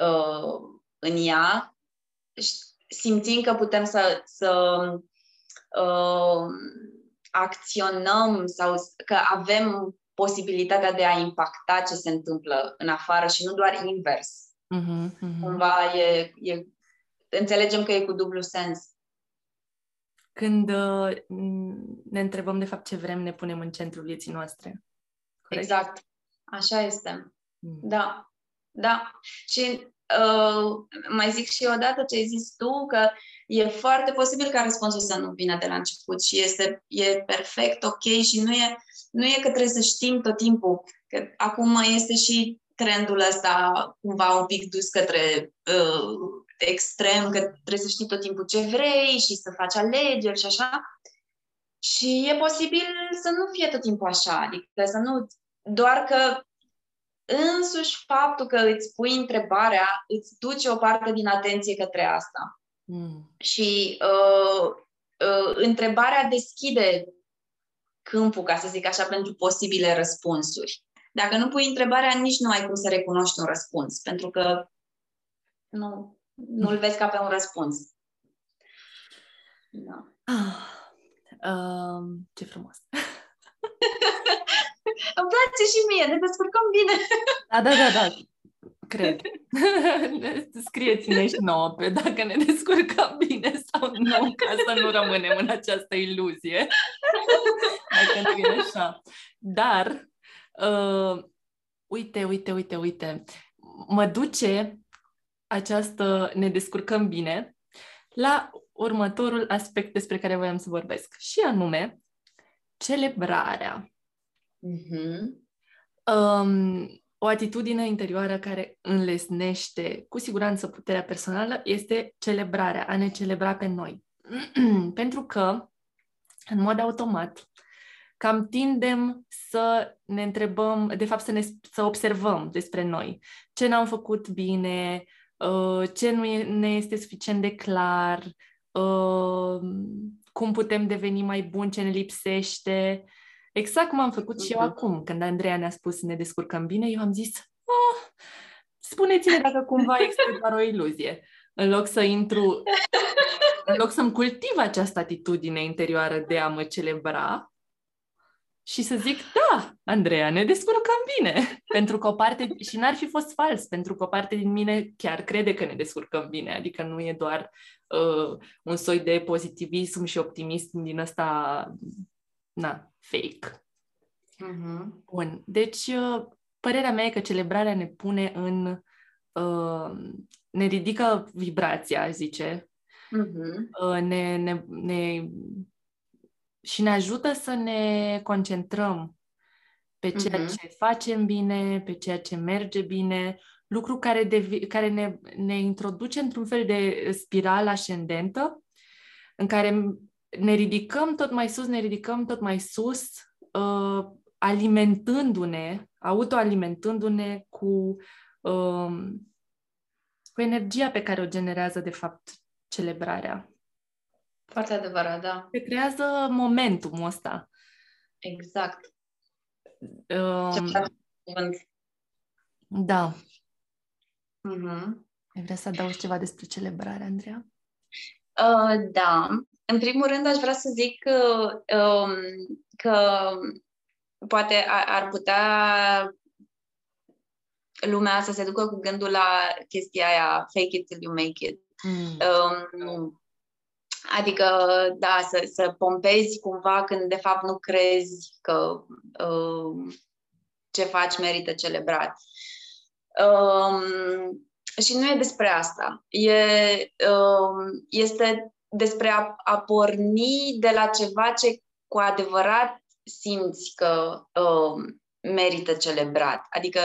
uh, în ea, și simțim că putem să, să uh, acționăm sau s- că avem posibilitatea de a impacta ce se întâmplă în afară și nu doar invers. Mhm. Mhm. Cumva e, e, înțelegem că e cu dublu sens. Când uh, m, ne întrebăm de fapt ce vrem, ne punem în centrul vieții noastre. Corect? Exact. Așa este. Mm. Da. Da. Și uh, mai zic și eu odată ce ai zis tu, că e foarte posibil ca răspunsul să nu vină de la început și este e perfect ok și nu e, nu e că trebuie să știm tot timpul. Că acum este și trendul ăsta cumva un pic dus către uh, extrem, că trebuie să știi tot timpul ce vrei și să faci alegeri și așa. Și e posibil să nu fie tot timpul așa, adică să nu... Doar că însuși faptul că îți pui întrebarea îți duce o parte din atenție către asta. Mm. Și uh, uh, întrebarea deschide câmpul, ca să zic așa, pentru posibile răspunsuri. Dacă nu pui întrebarea, nici nu ai cum să recunoști un răspuns, pentru că nu, nu-l vezi ca pe un răspuns. Da. Ah. Um, ce frumos! Îmi place și mie, ne descurcăm bine. Da, da, da, da. Cred. Scrieți-ne și nouă pe dacă ne descurcăm bine sau nu, ca să nu rămânem în această iluzie. Dacă nu e așa. Dar, uh, uite, uite, uite, uite, mă duce această ne descurcăm bine la următorul aspect despre care voiam să vorbesc, și anume celebrarea. Mhm. Um, o atitudine interioară care înlesnește cu siguranță puterea personală este celebrarea, a ne celebra pe noi. Pentru că, în mod automat, cam tindem să ne întrebăm, de fapt să, ne, să observăm despre noi ce n-am făcut bine, uh, ce nu e, ne este suficient de clar, uh, cum putem deveni mai buni, ce ne lipsește. Exact cum am făcut și eu Mhm. acum, când Andreea ne-a spus să ne descurcăm bine, eu am zis, ah, spuneți-ne dacă cumva este doar o iluzie. În loc să intru, în loc să-mi cultiv această atitudine interioară de a mă celebra și să zic, da, Andreea, ne descurcăm bine. Pentru că o parte, și n-ar fi fost fals, pentru că o parte din mine chiar crede că ne descurcăm bine, adică nu e doar uh, un soi de pozitivism și optimism din ăsta, na, fake. Mhm. Bun. Deci, uh, părerea mea e că celebrarea ne pune în. Uh, ne ridică vibrația, aș zice, Mhm. uh, ne, ne, ne, și ne ajută să ne concentrăm pe ceea uh-huh. ce facem bine, pe ceea ce merge bine, lucru care, devi, care ne, ne introduce într-un fel de spirală ascendentă, în care ne ridicăm tot mai sus, ne ridicăm tot mai sus, uh, alimentându-ne, autoalimentându-ne cu, uh, cu energia pe care o generează, de fapt, celebrarea. Foarte adevărat, da. Se creează momentumul ăsta. Exact. Um, da. Uh-huh. Ai vrea să adaugi ceva despre celebrare, Andreea? Uh, da. În primul rând, aș vrea să zic că, um, că poate ar, ar putea lumea să se ducă cu gândul la chestia aia, fake it till you make it. Mm. Um, Adică, da, să, să pompezi cumva când de fapt nu crezi că uh, ce faci merită celebrat. Um, și nu e despre asta. E, um, este despre a, a porni de la ceva ce cu adevărat simți că um, merită celebrat. Adică,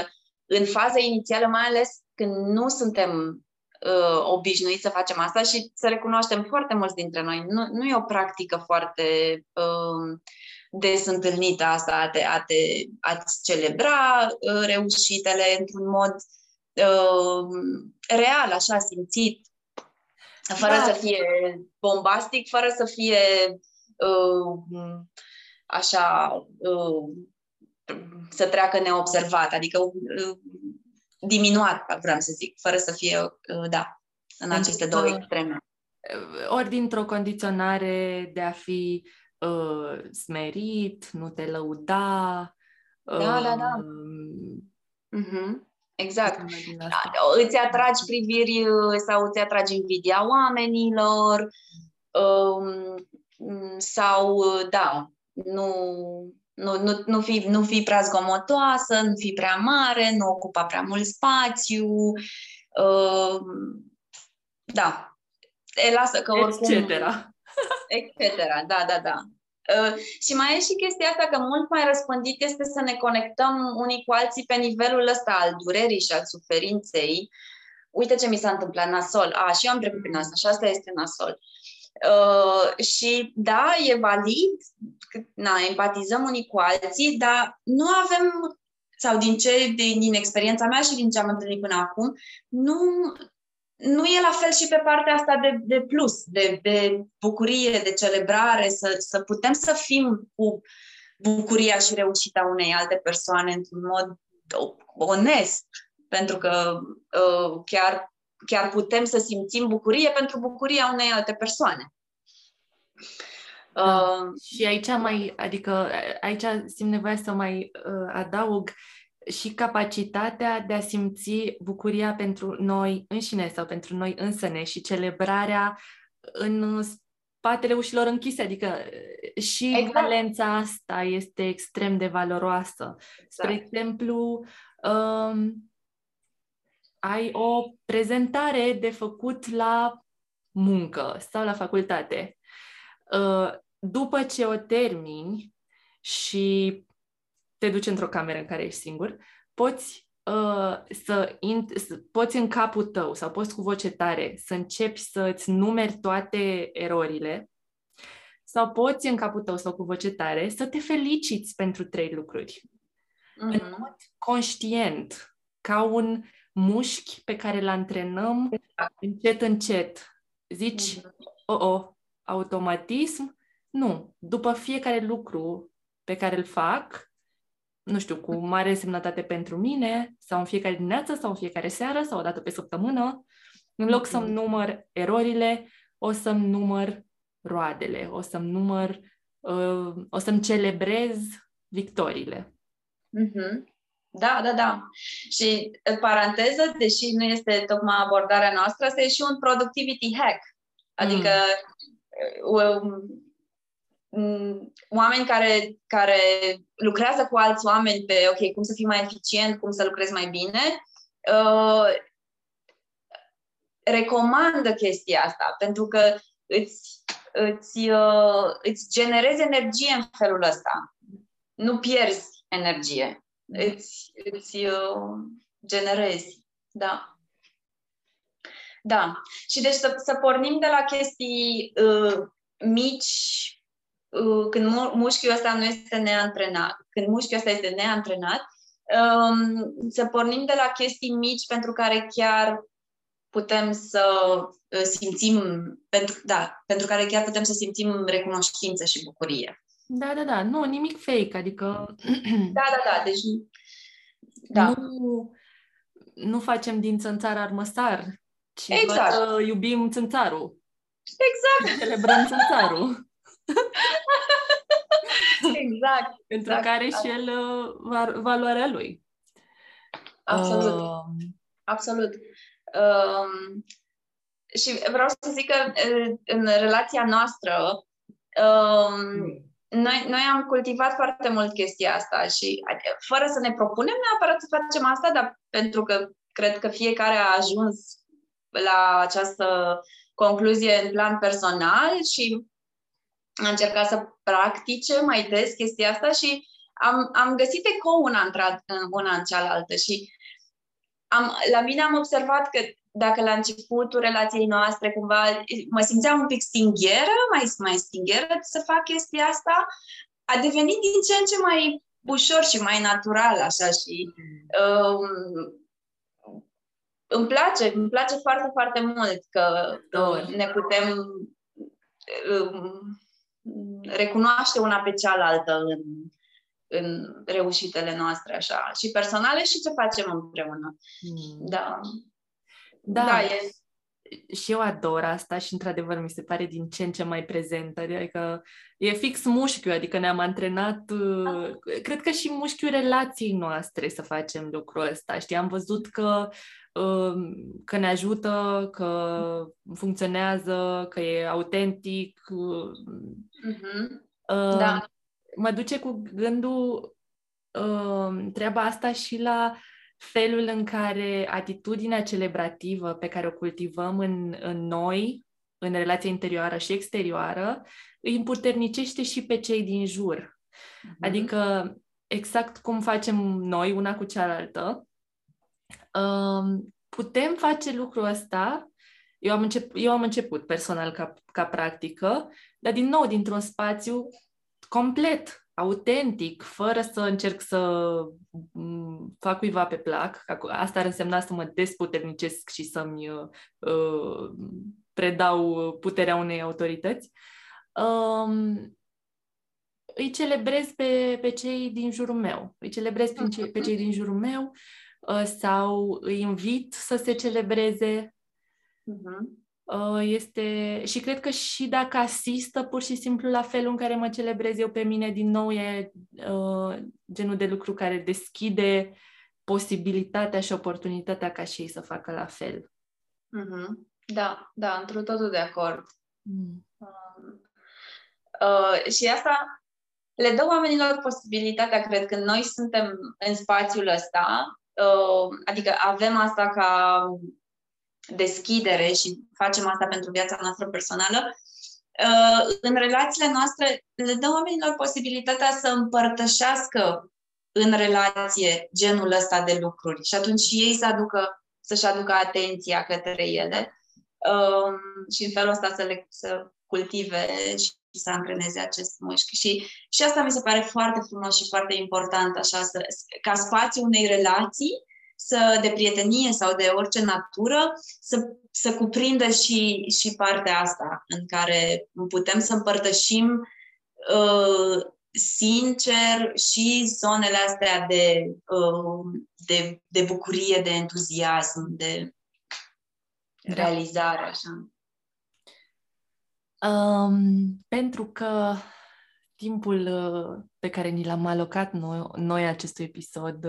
în faza inițială, mai ales când nu suntem uh, obișnuiți să facem asta și să recunoaștem foarte mulți dintre noi. Nu, nu e o practică foarte uh, des întâlnită asta, a te, a te a-ți celebra uh, reușitele într-un mod uh, real, așa, simțit, fără da. să fie bombastic, fără să fie uh, așa uh, să treacă neobservat. Adică uh, diminuat, vreau să zic, fără să fie, uh, da, în aceste două extreme. Uh, ori dintr-o condiționare de a fi uh, smerit, nu te lăuda. Da, uh, da, da. Uh-huh. Exact. Îți atragi priviri uh, sau îți atragi invidia oamenilor um, sau, da, nu, nu, nu, nu, fi, nu fi prea zgomotoasă, nu fi prea mare, nu ocupa prea mult spațiu. Uh, da. E lasă că oricum... Etc. Etc. Da, da, da. Uh, și mai e și chestia asta că mult mai răspândit este să ne conectăm unii cu alții pe nivelul ăsta al durerii și al suferinței. Uite ce mi s-a întâmplat nasol. A, și eu am trecut prin asta și asta este nasol. Uh, și da, e valid, na, empatizăm unii cu alții, dar nu avem, sau din ce, din, din experiența mea și din ce am întâlnit până acum, nu, nu e la fel și pe partea asta de, de plus, de, de bucurie, de celebrare, să, să putem să fim cu bucuria și reușita unei alte persoane într-un mod onest, pentru că uh, chiar chiar putem să simțim bucurie pentru bucuria unei alte persoane. Da. Uh, și aici mai, adică aici simt nevoia să mai uh, adaug și capacitatea de a simți bucuria pentru noi înșine sau pentru noi însăne și celebrarea în spatele ușilor închise, adică uh, și exact. valența asta este extrem de valoroasă. Exact. Spre exemplu, um, ai o prezentare de făcut la muncă sau la facultate. Uh, după ce o termini și te duci într-o cameră în care ești singur, poți uh, să, int- să poți în capul tău sau poți cu voce tare să începi să-ți numeri toate erorile sau poți în capul tău sau cu voce tare să te feliciți pentru trei lucruri. Mm-hmm. În mhm. mod conștient, ca un mușchi pe care îl antrenăm încet, încet. Zici, o, oh, oh, automatism? Nu. După fiecare lucru pe care îl fac, nu știu, cu mare semnătate pentru mine, sau în fiecare dimineață, sau în fiecare seară, sau o dată pe săptămână, în loc să-mi număr erorile, o să-mi număr roadele, o să-mi număr, uh, o să-mi celebrez victoriile. Mm-hmm. Da, da, da. Și, paranteză, deși nu este tocmai abordarea noastră, asta e și un productivity hack. Adică mm. Um, oameni care, care lucrează cu alți oameni pe, ok, cum să fii mai eficient, cum să lucrezi mai bine, uh, recomandă chestia asta, pentru că îți, îți, uh, îți generezi energie în felul ăsta. Nu pierzi energie. Îți, îți uh, generezi. Da. Da. Și deci să, să pornim de la chestii uh, mici, uh, când mu- mușchiul ăsta nu este neantrenat, când mușchiul ăsta este neantrenat, um, să pornim de la chestii mici pentru care chiar putem să uh, simțim, pentru, da, pentru care chiar putem să simțim recunoștință și bucurie. Da, da, da. Nu, nimic fake, adică... Da, da, da. Deci, da. Nu, nu facem din țânțar armăsar, ci Exact. doar uh, iubim țânțarul. Exact, Celebrăm țânțarul. exact. pentru Exact. care și el uh, va- valoarea lui. Absolut. Uh, Absolut. Um, și vreau să zic că uh, în relația noastră um, noi, noi am cultivat foarte mult chestia asta și adică, fără să ne propunem neapărat să facem asta, dar pentru că cred că fiecare a ajuns la această concluzie în plan personal și a încercat să practice mai des chestia asta și am, am găsit ecou una, între, una în cealaltă și am, la mine am observat că dacă la începutul relației noastre cumva mă simțeam un pic stingheră, mai, mai stingheră să fac chestia asta, a devenit din ce în ce mai ușor și mai natural, așa, și um, îmi place, îmi place foarte, foarte mult că Dor. ne putem um, recunoaște una pe cealaltă în, în reușitele noastre, așa, și personale și ce facem împreună. mm. Da, Da, da e, și eu ador asta și, într-adevăr, mi se pare din ce în ce mai prezentă. Adică e fix mușchiul, adică ne-am antrenat, uh, cred că și mușchiul relației noastre să facem lucrul ăsta. Știi, am văzut că, uh, că ne ajută, că funcționează, că e autentic. uh, mhm, Uh, da, Mă duce cu gândul uh, treaba asta și la felul în care atitudinea celebrativă pe care o cultivăm în, în noi, în relația interioară și exterioară, îi împuternicește și pe cei din jur. mhm, Adică, exact cum facem noi una cu cealaltă, um, putem face lucrul ăsta. Eu am, încep, eu am început personal ca, ca practică, dar din nou dintr-un spațiu complet, autentic, fără să încerc să m, fac cuiva pe plac. Ac- Asta ar însemna să mă desputernicesc și să-mi uh, uh, predau puterea unei autorități. Um, îi celebrez pe, pe cei din jurul meu. Îi celebrez prin ce, pe cei din jurul meu uh, sau îi invit să se celebreze. mhm, Uh, Este... Și cred că și dacă asistă pur și simplu la felul în care mă celebrez eu pe mine, din nou e uh, genul de lucru care deschide posibilitatea și oportunitatea ca și ei să facă la fel. mhm. Da, da, într totul de acord. Mm. Um, uh, și asta le dă oamenilor posibilitatea, cred că noi suntem în spațiul ăsta, uh, adică avem asta ca deschidere și facem asta pentru viața noastră personală, uh, în relațiile noastre le dă oamenilor posibilitatea să împărtășească în relație genul ăsta de lucruri și atunci și ei să aducă, să-și aducă atenția către ele um, și în felul ăsta să le să cultive și să antreneze acest mușchi. Și, și asta mi se pare foarte frumos și foarte important, așa, să, ca spațiu unei relații, să, de prietenie sau de orice natură, să, să cuprindă și, și partea asta în care putem să împărtășim uh, sincer și zonele astea de, uh, de, de bucurie, de entuziasm, de realizare, așa. Um, pentru că timpul uh, pe care ni l-am alocat noi, noi acestui episod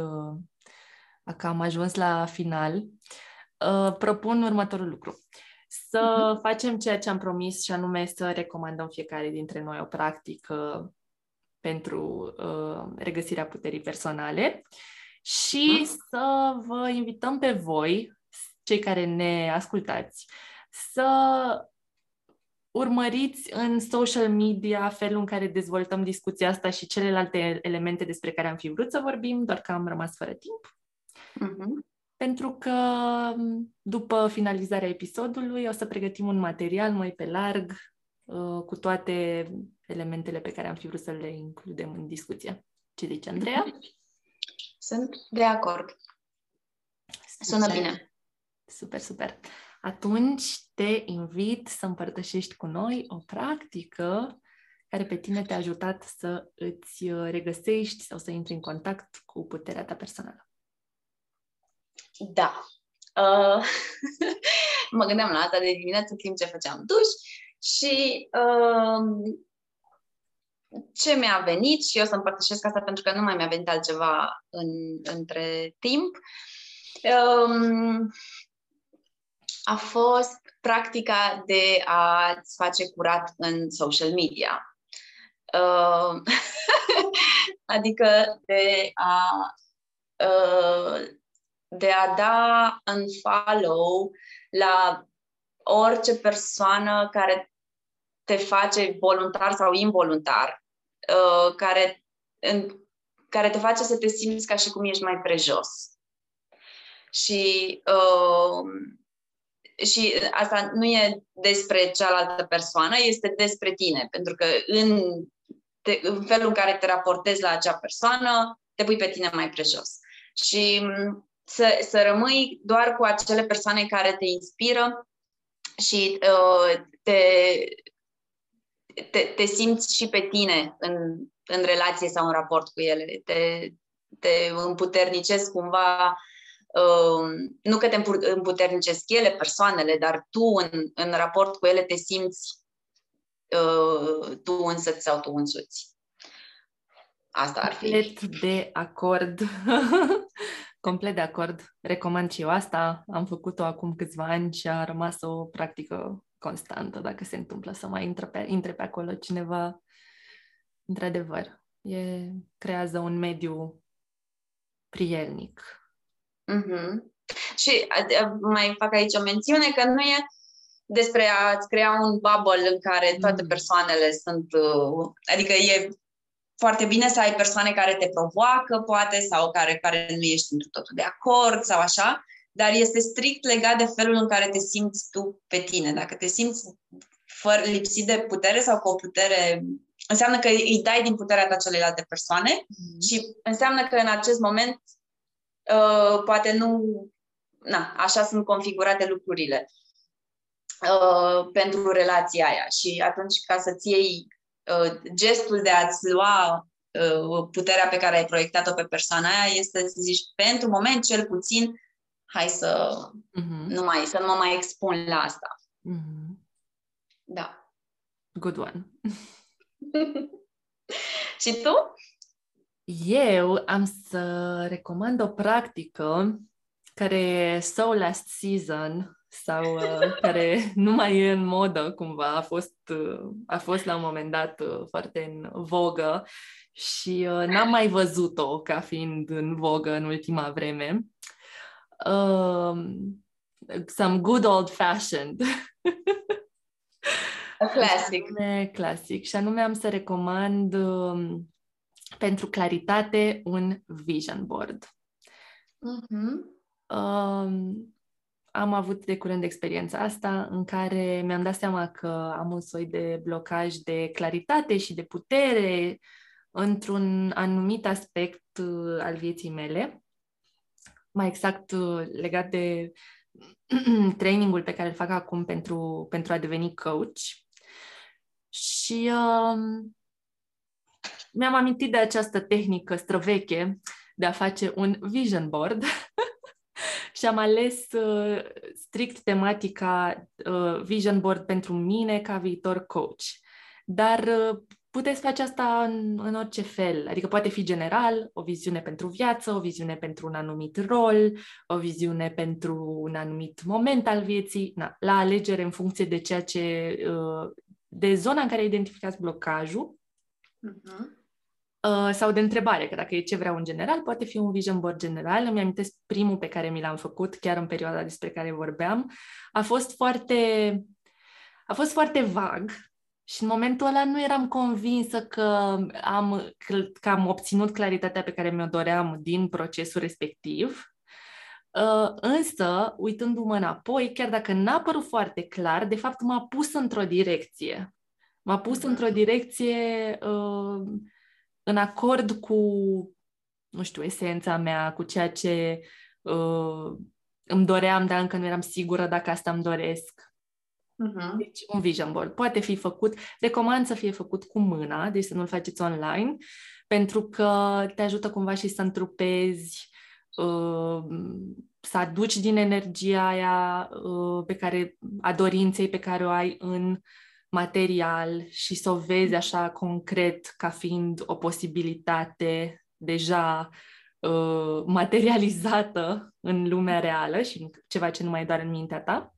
uh, a cam ajuns la final, uh, propun următorul lucru. Să uh-huh. facem ceea ce am promis și anume să recomandăm fiecare dintre noi o practică pentru uh, regăsirea puterii personale și uh-huh. să vă invităm pe voi, cei care ne ascultați, să urmăriți în social media felul în care dezvoltăm discuția asta și celelalte elemente despre care am fi vrut să vorbim, doar că am rămas fără timp. Uh-huh. Pentru că după finalizarea episodului o să pregătim un material mai pe larg uh, cu toate elementele pe care am fi vrut să le includem în discuție. Ce zice, Andreea? Sunt de acord. Sună super. bine. Super, super. Atunci te invit să împărtășești cu noi o practică care pe tine te-a ajutat să îți regăsești sau să intri în contact cu puterea ta personală. Da. Uh, mă gândeam la asta de dimineață timp ce făceam duș și uh, ce mi-a venit și eu să împărtășesc asta pentru că nu mai mi-a venit altceva în, între timp. Um, a fost practica de a-ți face curat în social media. Uh, adică de a uh, de a da un follow la orice persoană care te face voluntar sau involuntar, uh, care, în, care te face să te simți ca și cum ești mai prejos. Și, uh, și asta nu e despre cealaltă persoană, este despre tine, pentru că în, te, în felul în care te raportezi la acea persoană, te pui pe tine mai prejos. Și să, să rămâi doar cu acele persoane care te inspiră și uh, te, te, te simți și pe tine în, în relație sau în raport cu ele. Te, te împuternicesc cumva, uh, nu că te împuternicesc ele, persoanele, dar tu în, în raport cu ele te simți uh, tu însă sau tu însuți. Asta ar fi. de acord. Complet de acord. Recomand și eu asta. Am făcut-o acum câțiva ani și a rămas o practică constantă dacă se întâmplă să mai intre pe, intre pe acolo cineva. Într-adevăr, e, creează un mediu prielnic. Mm-hmm. Și mai fac aici o mențiune că nu e despre a-ți crea un bubble în care toate mm. persoanele sunt, uh, adică e foarte bine să ai persoane care te provoacă, poate, sau care, care nu ești într totul de acord sau așa, dar este strict legat de felul în care te simți tu pe tine. Dacă te simți fără lipsit de putere sau cu o putere, înseamnă că îi dai din puterea ta celelalte persoane mm. și înseamnă că în acest moment uh, poate nu, na, așa sunt configurate lucrurile uh, pentru relația aia și atunci ca să-ți iei Uh, gestul de a-ți lua uh, puterea pe care ai proiectat-o pe persoana aia este să zici, pentru moment, cel puțin, hai să, uh-huh. nu, mai, să nu mă mai expun la asta. Uh-huh. Da. Good one. Și tu? Eu am să recomand o practică care e So Last Season sau uh, care nu mai e în modă cumva, a fost, uh, a fost la un moment dat uh, foarte în vogă și uh, n-am mai văzut-o ca fiind în vogă în ultima vreme. Uh, some good old fashioned. classic. classic. Și anume am să recomand uh, pentru claritate un vision board. Uh-huh. Uh, am avut de curând experiența asta în care mi-am dat seama că am un soi de blocaj de claritate și de putere într-un anumit aspect uh, al vieții mele, mai exact uh, legat de trainingul pe care îl fac acum pentru, pentru a deveni coach. Și uh, mi-am amintit de această tehnică străveche de a face un vision board și am ales uh, strict tematica uh, vision board pentru mine ca viitor coach. Dar uh, puteți face asta în, în orice fel, adică poate fi general, o viziune pentru viață, o viziune pentru un anumit rol, o viziune pentru un anumit moment al vieții, na, la alegere în funcție de ceea ce, uh, de zona în care identificați blocajul. Uh-huh. Uh, sau de întrebare, că dacă e ce vreau în general, poate fi un vision board general. Îmi amintesc primul pe care mi l-am făcut, chiar în perioada despre care vorbeam. A fost foarte... a fost foarte vag și în momentul ăla nu eram convinsă că am, că am obținut claritatea pe care mi-o doream din procesul respectiv. Uh, însă, uitându-mă înapoi, chiar dacă n-a părut foarte clar, de fapt m-a pus într-o direcție. M-a pus mhm. într-o direcție uh, în acord cu, nu știu, esența mea, cu ceea ce uh, îmi doream, dar încă nu eram sigură dacă asta îmi doresc. Uh-huh. Deci, un vision board poate fi făcut, recomand să fie făcut cu mâna, deci să nu-l faceți online, pentru că te ajută cumva și să întrupezi, uh, să aduci din energia aia uh, pe care, a dorinței pe care o ai în material și să o vezi așa concret ca fiind o posibilitate deja uh, materializată în lumea reală și ceva ce nu mai e doar în mintea ta.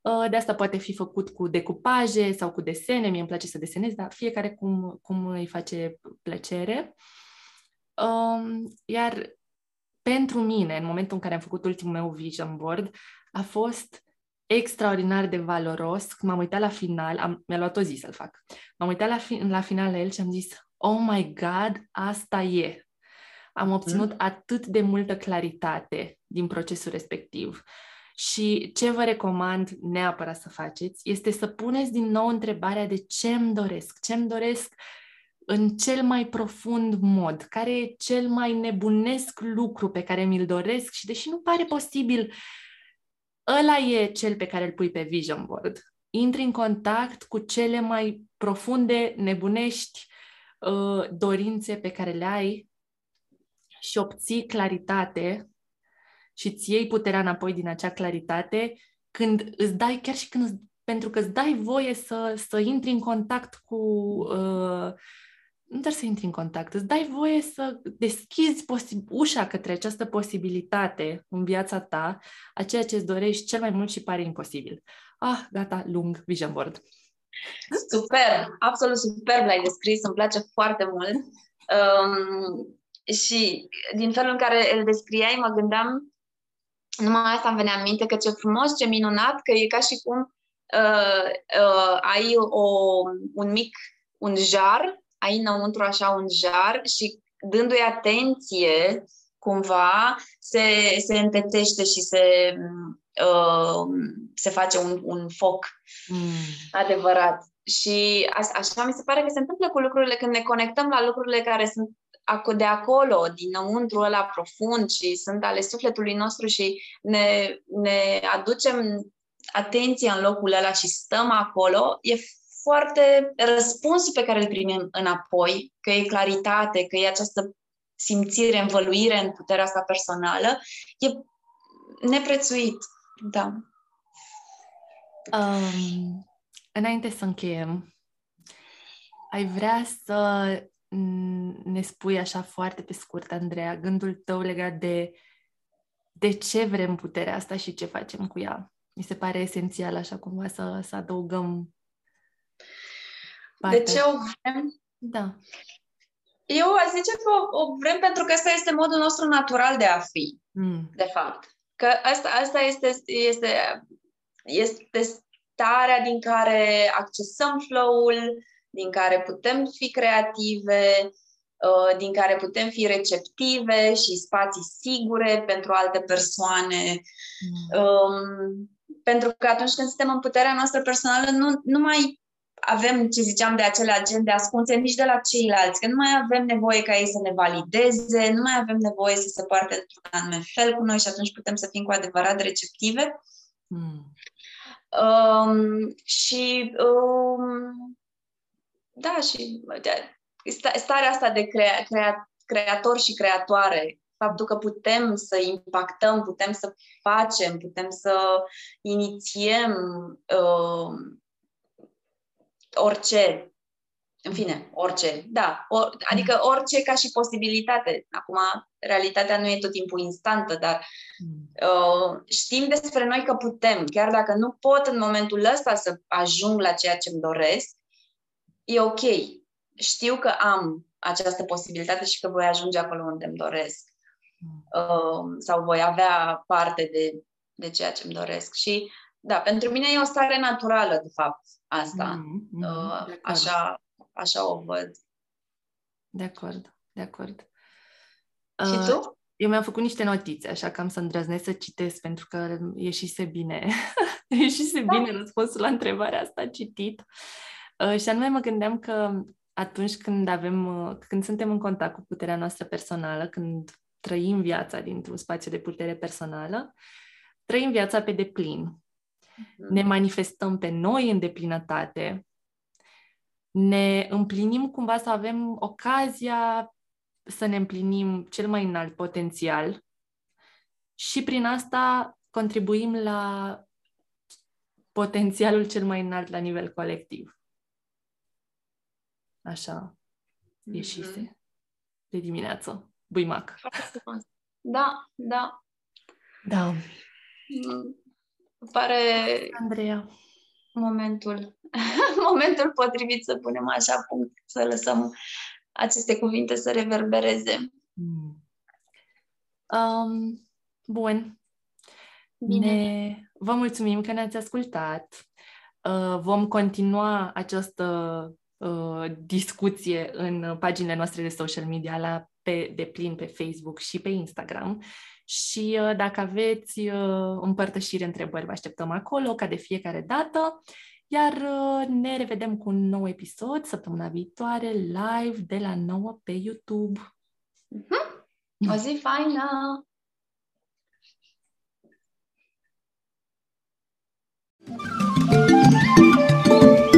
Uh, de asta poate fi făcut cu decupaje sau cu desene. Mie îmi place să desenez, dar fiecare cum, cum îi face plăcere. Um, iar pentru mine, în momentul în care am făcut ultimul meu vision board, a fost extraordinar de valoros. M-am uitat la final, am, mi-a luat o zi să-l fac. M-am uitat la, fi, la final la el și am zis, oh my God, asta e. Am obținut mm. atât de multă claritate din procesul respectiv. Și ce vă recomand neapărat să faceți este să puneți din nou întrebarea de ce îmi doresc, ce îmi doresc în cel mai profund mod, care e cel mai nebunesc lucru pe care mi-l doresc și deși nu pare posibil, ăla e cel pe care îl pui pe vision board. Intri în contact cu cele mai profunde, nebunești uh, dorințe pe care le ai și obții claritate și îți iei puterea înapoi din acea claritate când îți dai, chiar și când îți, pentru că îți dai voie să, să intri în contact cu, uh, nu doar să intri în contact, îți dai voie să deschizi posi- ușa către această posibilitate în viața ta, a ceea ce îți dorești cel mai mult și pare imposibil. Ah, gata, lung, vision board. Super, absolut superb l-ai descris, îmi place foarte mult. Um, și din felul în care îl descriai, mă gândeam numai asta îmi venea în minte, că ce frumos, ce minunat, că e ca și cum uh, uh, ai o, un mic, un jar, ai înăuntru așa un jar și dându-i atenție, cumva, se, se întetește și se, uh, se face un, un foc mm. adevărat. Și a, așa mi se pare că se întâmplă cu lucrurile când ne conectăm la lucrurile care sunt de acolo, dinăuntru ăla profund și sunt ale sufletului nostru și ne, ne aducem atenția în locul ăla și stăm acolo, e foarte răspunsul pe care îl primim înapoi, că e claritate, că e această simțire, învăluire în puterea asta personală, e neprețuit. Da. Um, înainte să încheiem, ai vrea să ne spui așa foarte pe scurt, Andreea, gândul tău legat de de ce vrem puterea asta și ce facem cu ea. Mi se pare esențial așa cumva să, să adăugăm partea. De ce o vrem? Da. Eu aș zice că o, o vrem pentru că ăsta este modul nostru natural de a fi, mm. de fapt. Că asta, asta este, este, este starea din care accesăm flow-ul, din care putem fi creative, uh, din care putem fi receptive și spații sigure pentru alte persoane. Mm. Um, pentru că atunci când suntem în puterea noastră personală, nu, nu mai avem, ce ziceam, de acele agende ascunse nici de la ceilalți, că nu mai avem nevoie ca ei să ne valideze, nu mai avem nevoie să se poarte într-un anume fel cu noi și atunci putem să fim cu adevărat receptive. Mm. Um, și um, da, și starea asta de crea, crea, creator și creatoare, faptul că putem să impactăm, putem să facem, putem să inițiem uh, orice, în fine, orice, da, or, adică orice ca și posibilitate. Acum, realitatea nu e tot timpul instantă, dar uh, știm despre noi că putem, chiar dacă nu pot în momentul ăsta să ajung la ceea ce îmi doresc, e ok. Știu că am această posibilitate și că voi ajunge acolo unde îmi doresc. Uh, sau voi avea parte de, de ceea ce îmi doresc. Și da, pentru mine e o stare naturală, de fapt, asta. Mm, mm, Uh, de acord. așa, așa o văd. De acord, de acord. Și Uh, tu? Eu mi-am făcut niște notițe, așa că am să îndrăznesc să citesc, pentru că ieșise bine, ieșise Da. bine răspunsul la întrebarea asta citit. Uh, și anume mă gândeam că atunci când avem, uh, când suntem în contact cu puterea noastră personală, când trăim viața dintr-un spațiu de putere personală, trăim viața pe deplin. Ne manifestăm pe noi în deplinătate, ne împlinim cumva să avem ocazia să ne împlinim cel mai înalt potențial și prin asta contribuim la potențialul cel mai înalt la nivel colectiv. Așa ieșise Mhm. de dimineață. Buimac. Foarte frumos. Da, da. Da. Mm, îmi Pare Andreea. momentul, momentul potrivit să punem așa punct, să lăsăm aceste cuvinte să reverbereze. Mm. Um, bun. Bine. Ne... Vă mulțumim că ne-ați ascultat. Uh, vom continua această uh, discuție în paginile noastre de social media la pe deplin pe Facebook și pe Instagram. Și uh, dacă aveți uh, împărtășiri, întrebări, vă așteptăm acolo, ca de fiecare dată. Iar uh, ne revedem cu un nou episod săptămâna viitoare, live de la 9 pe YouTube. O zi faină! Thank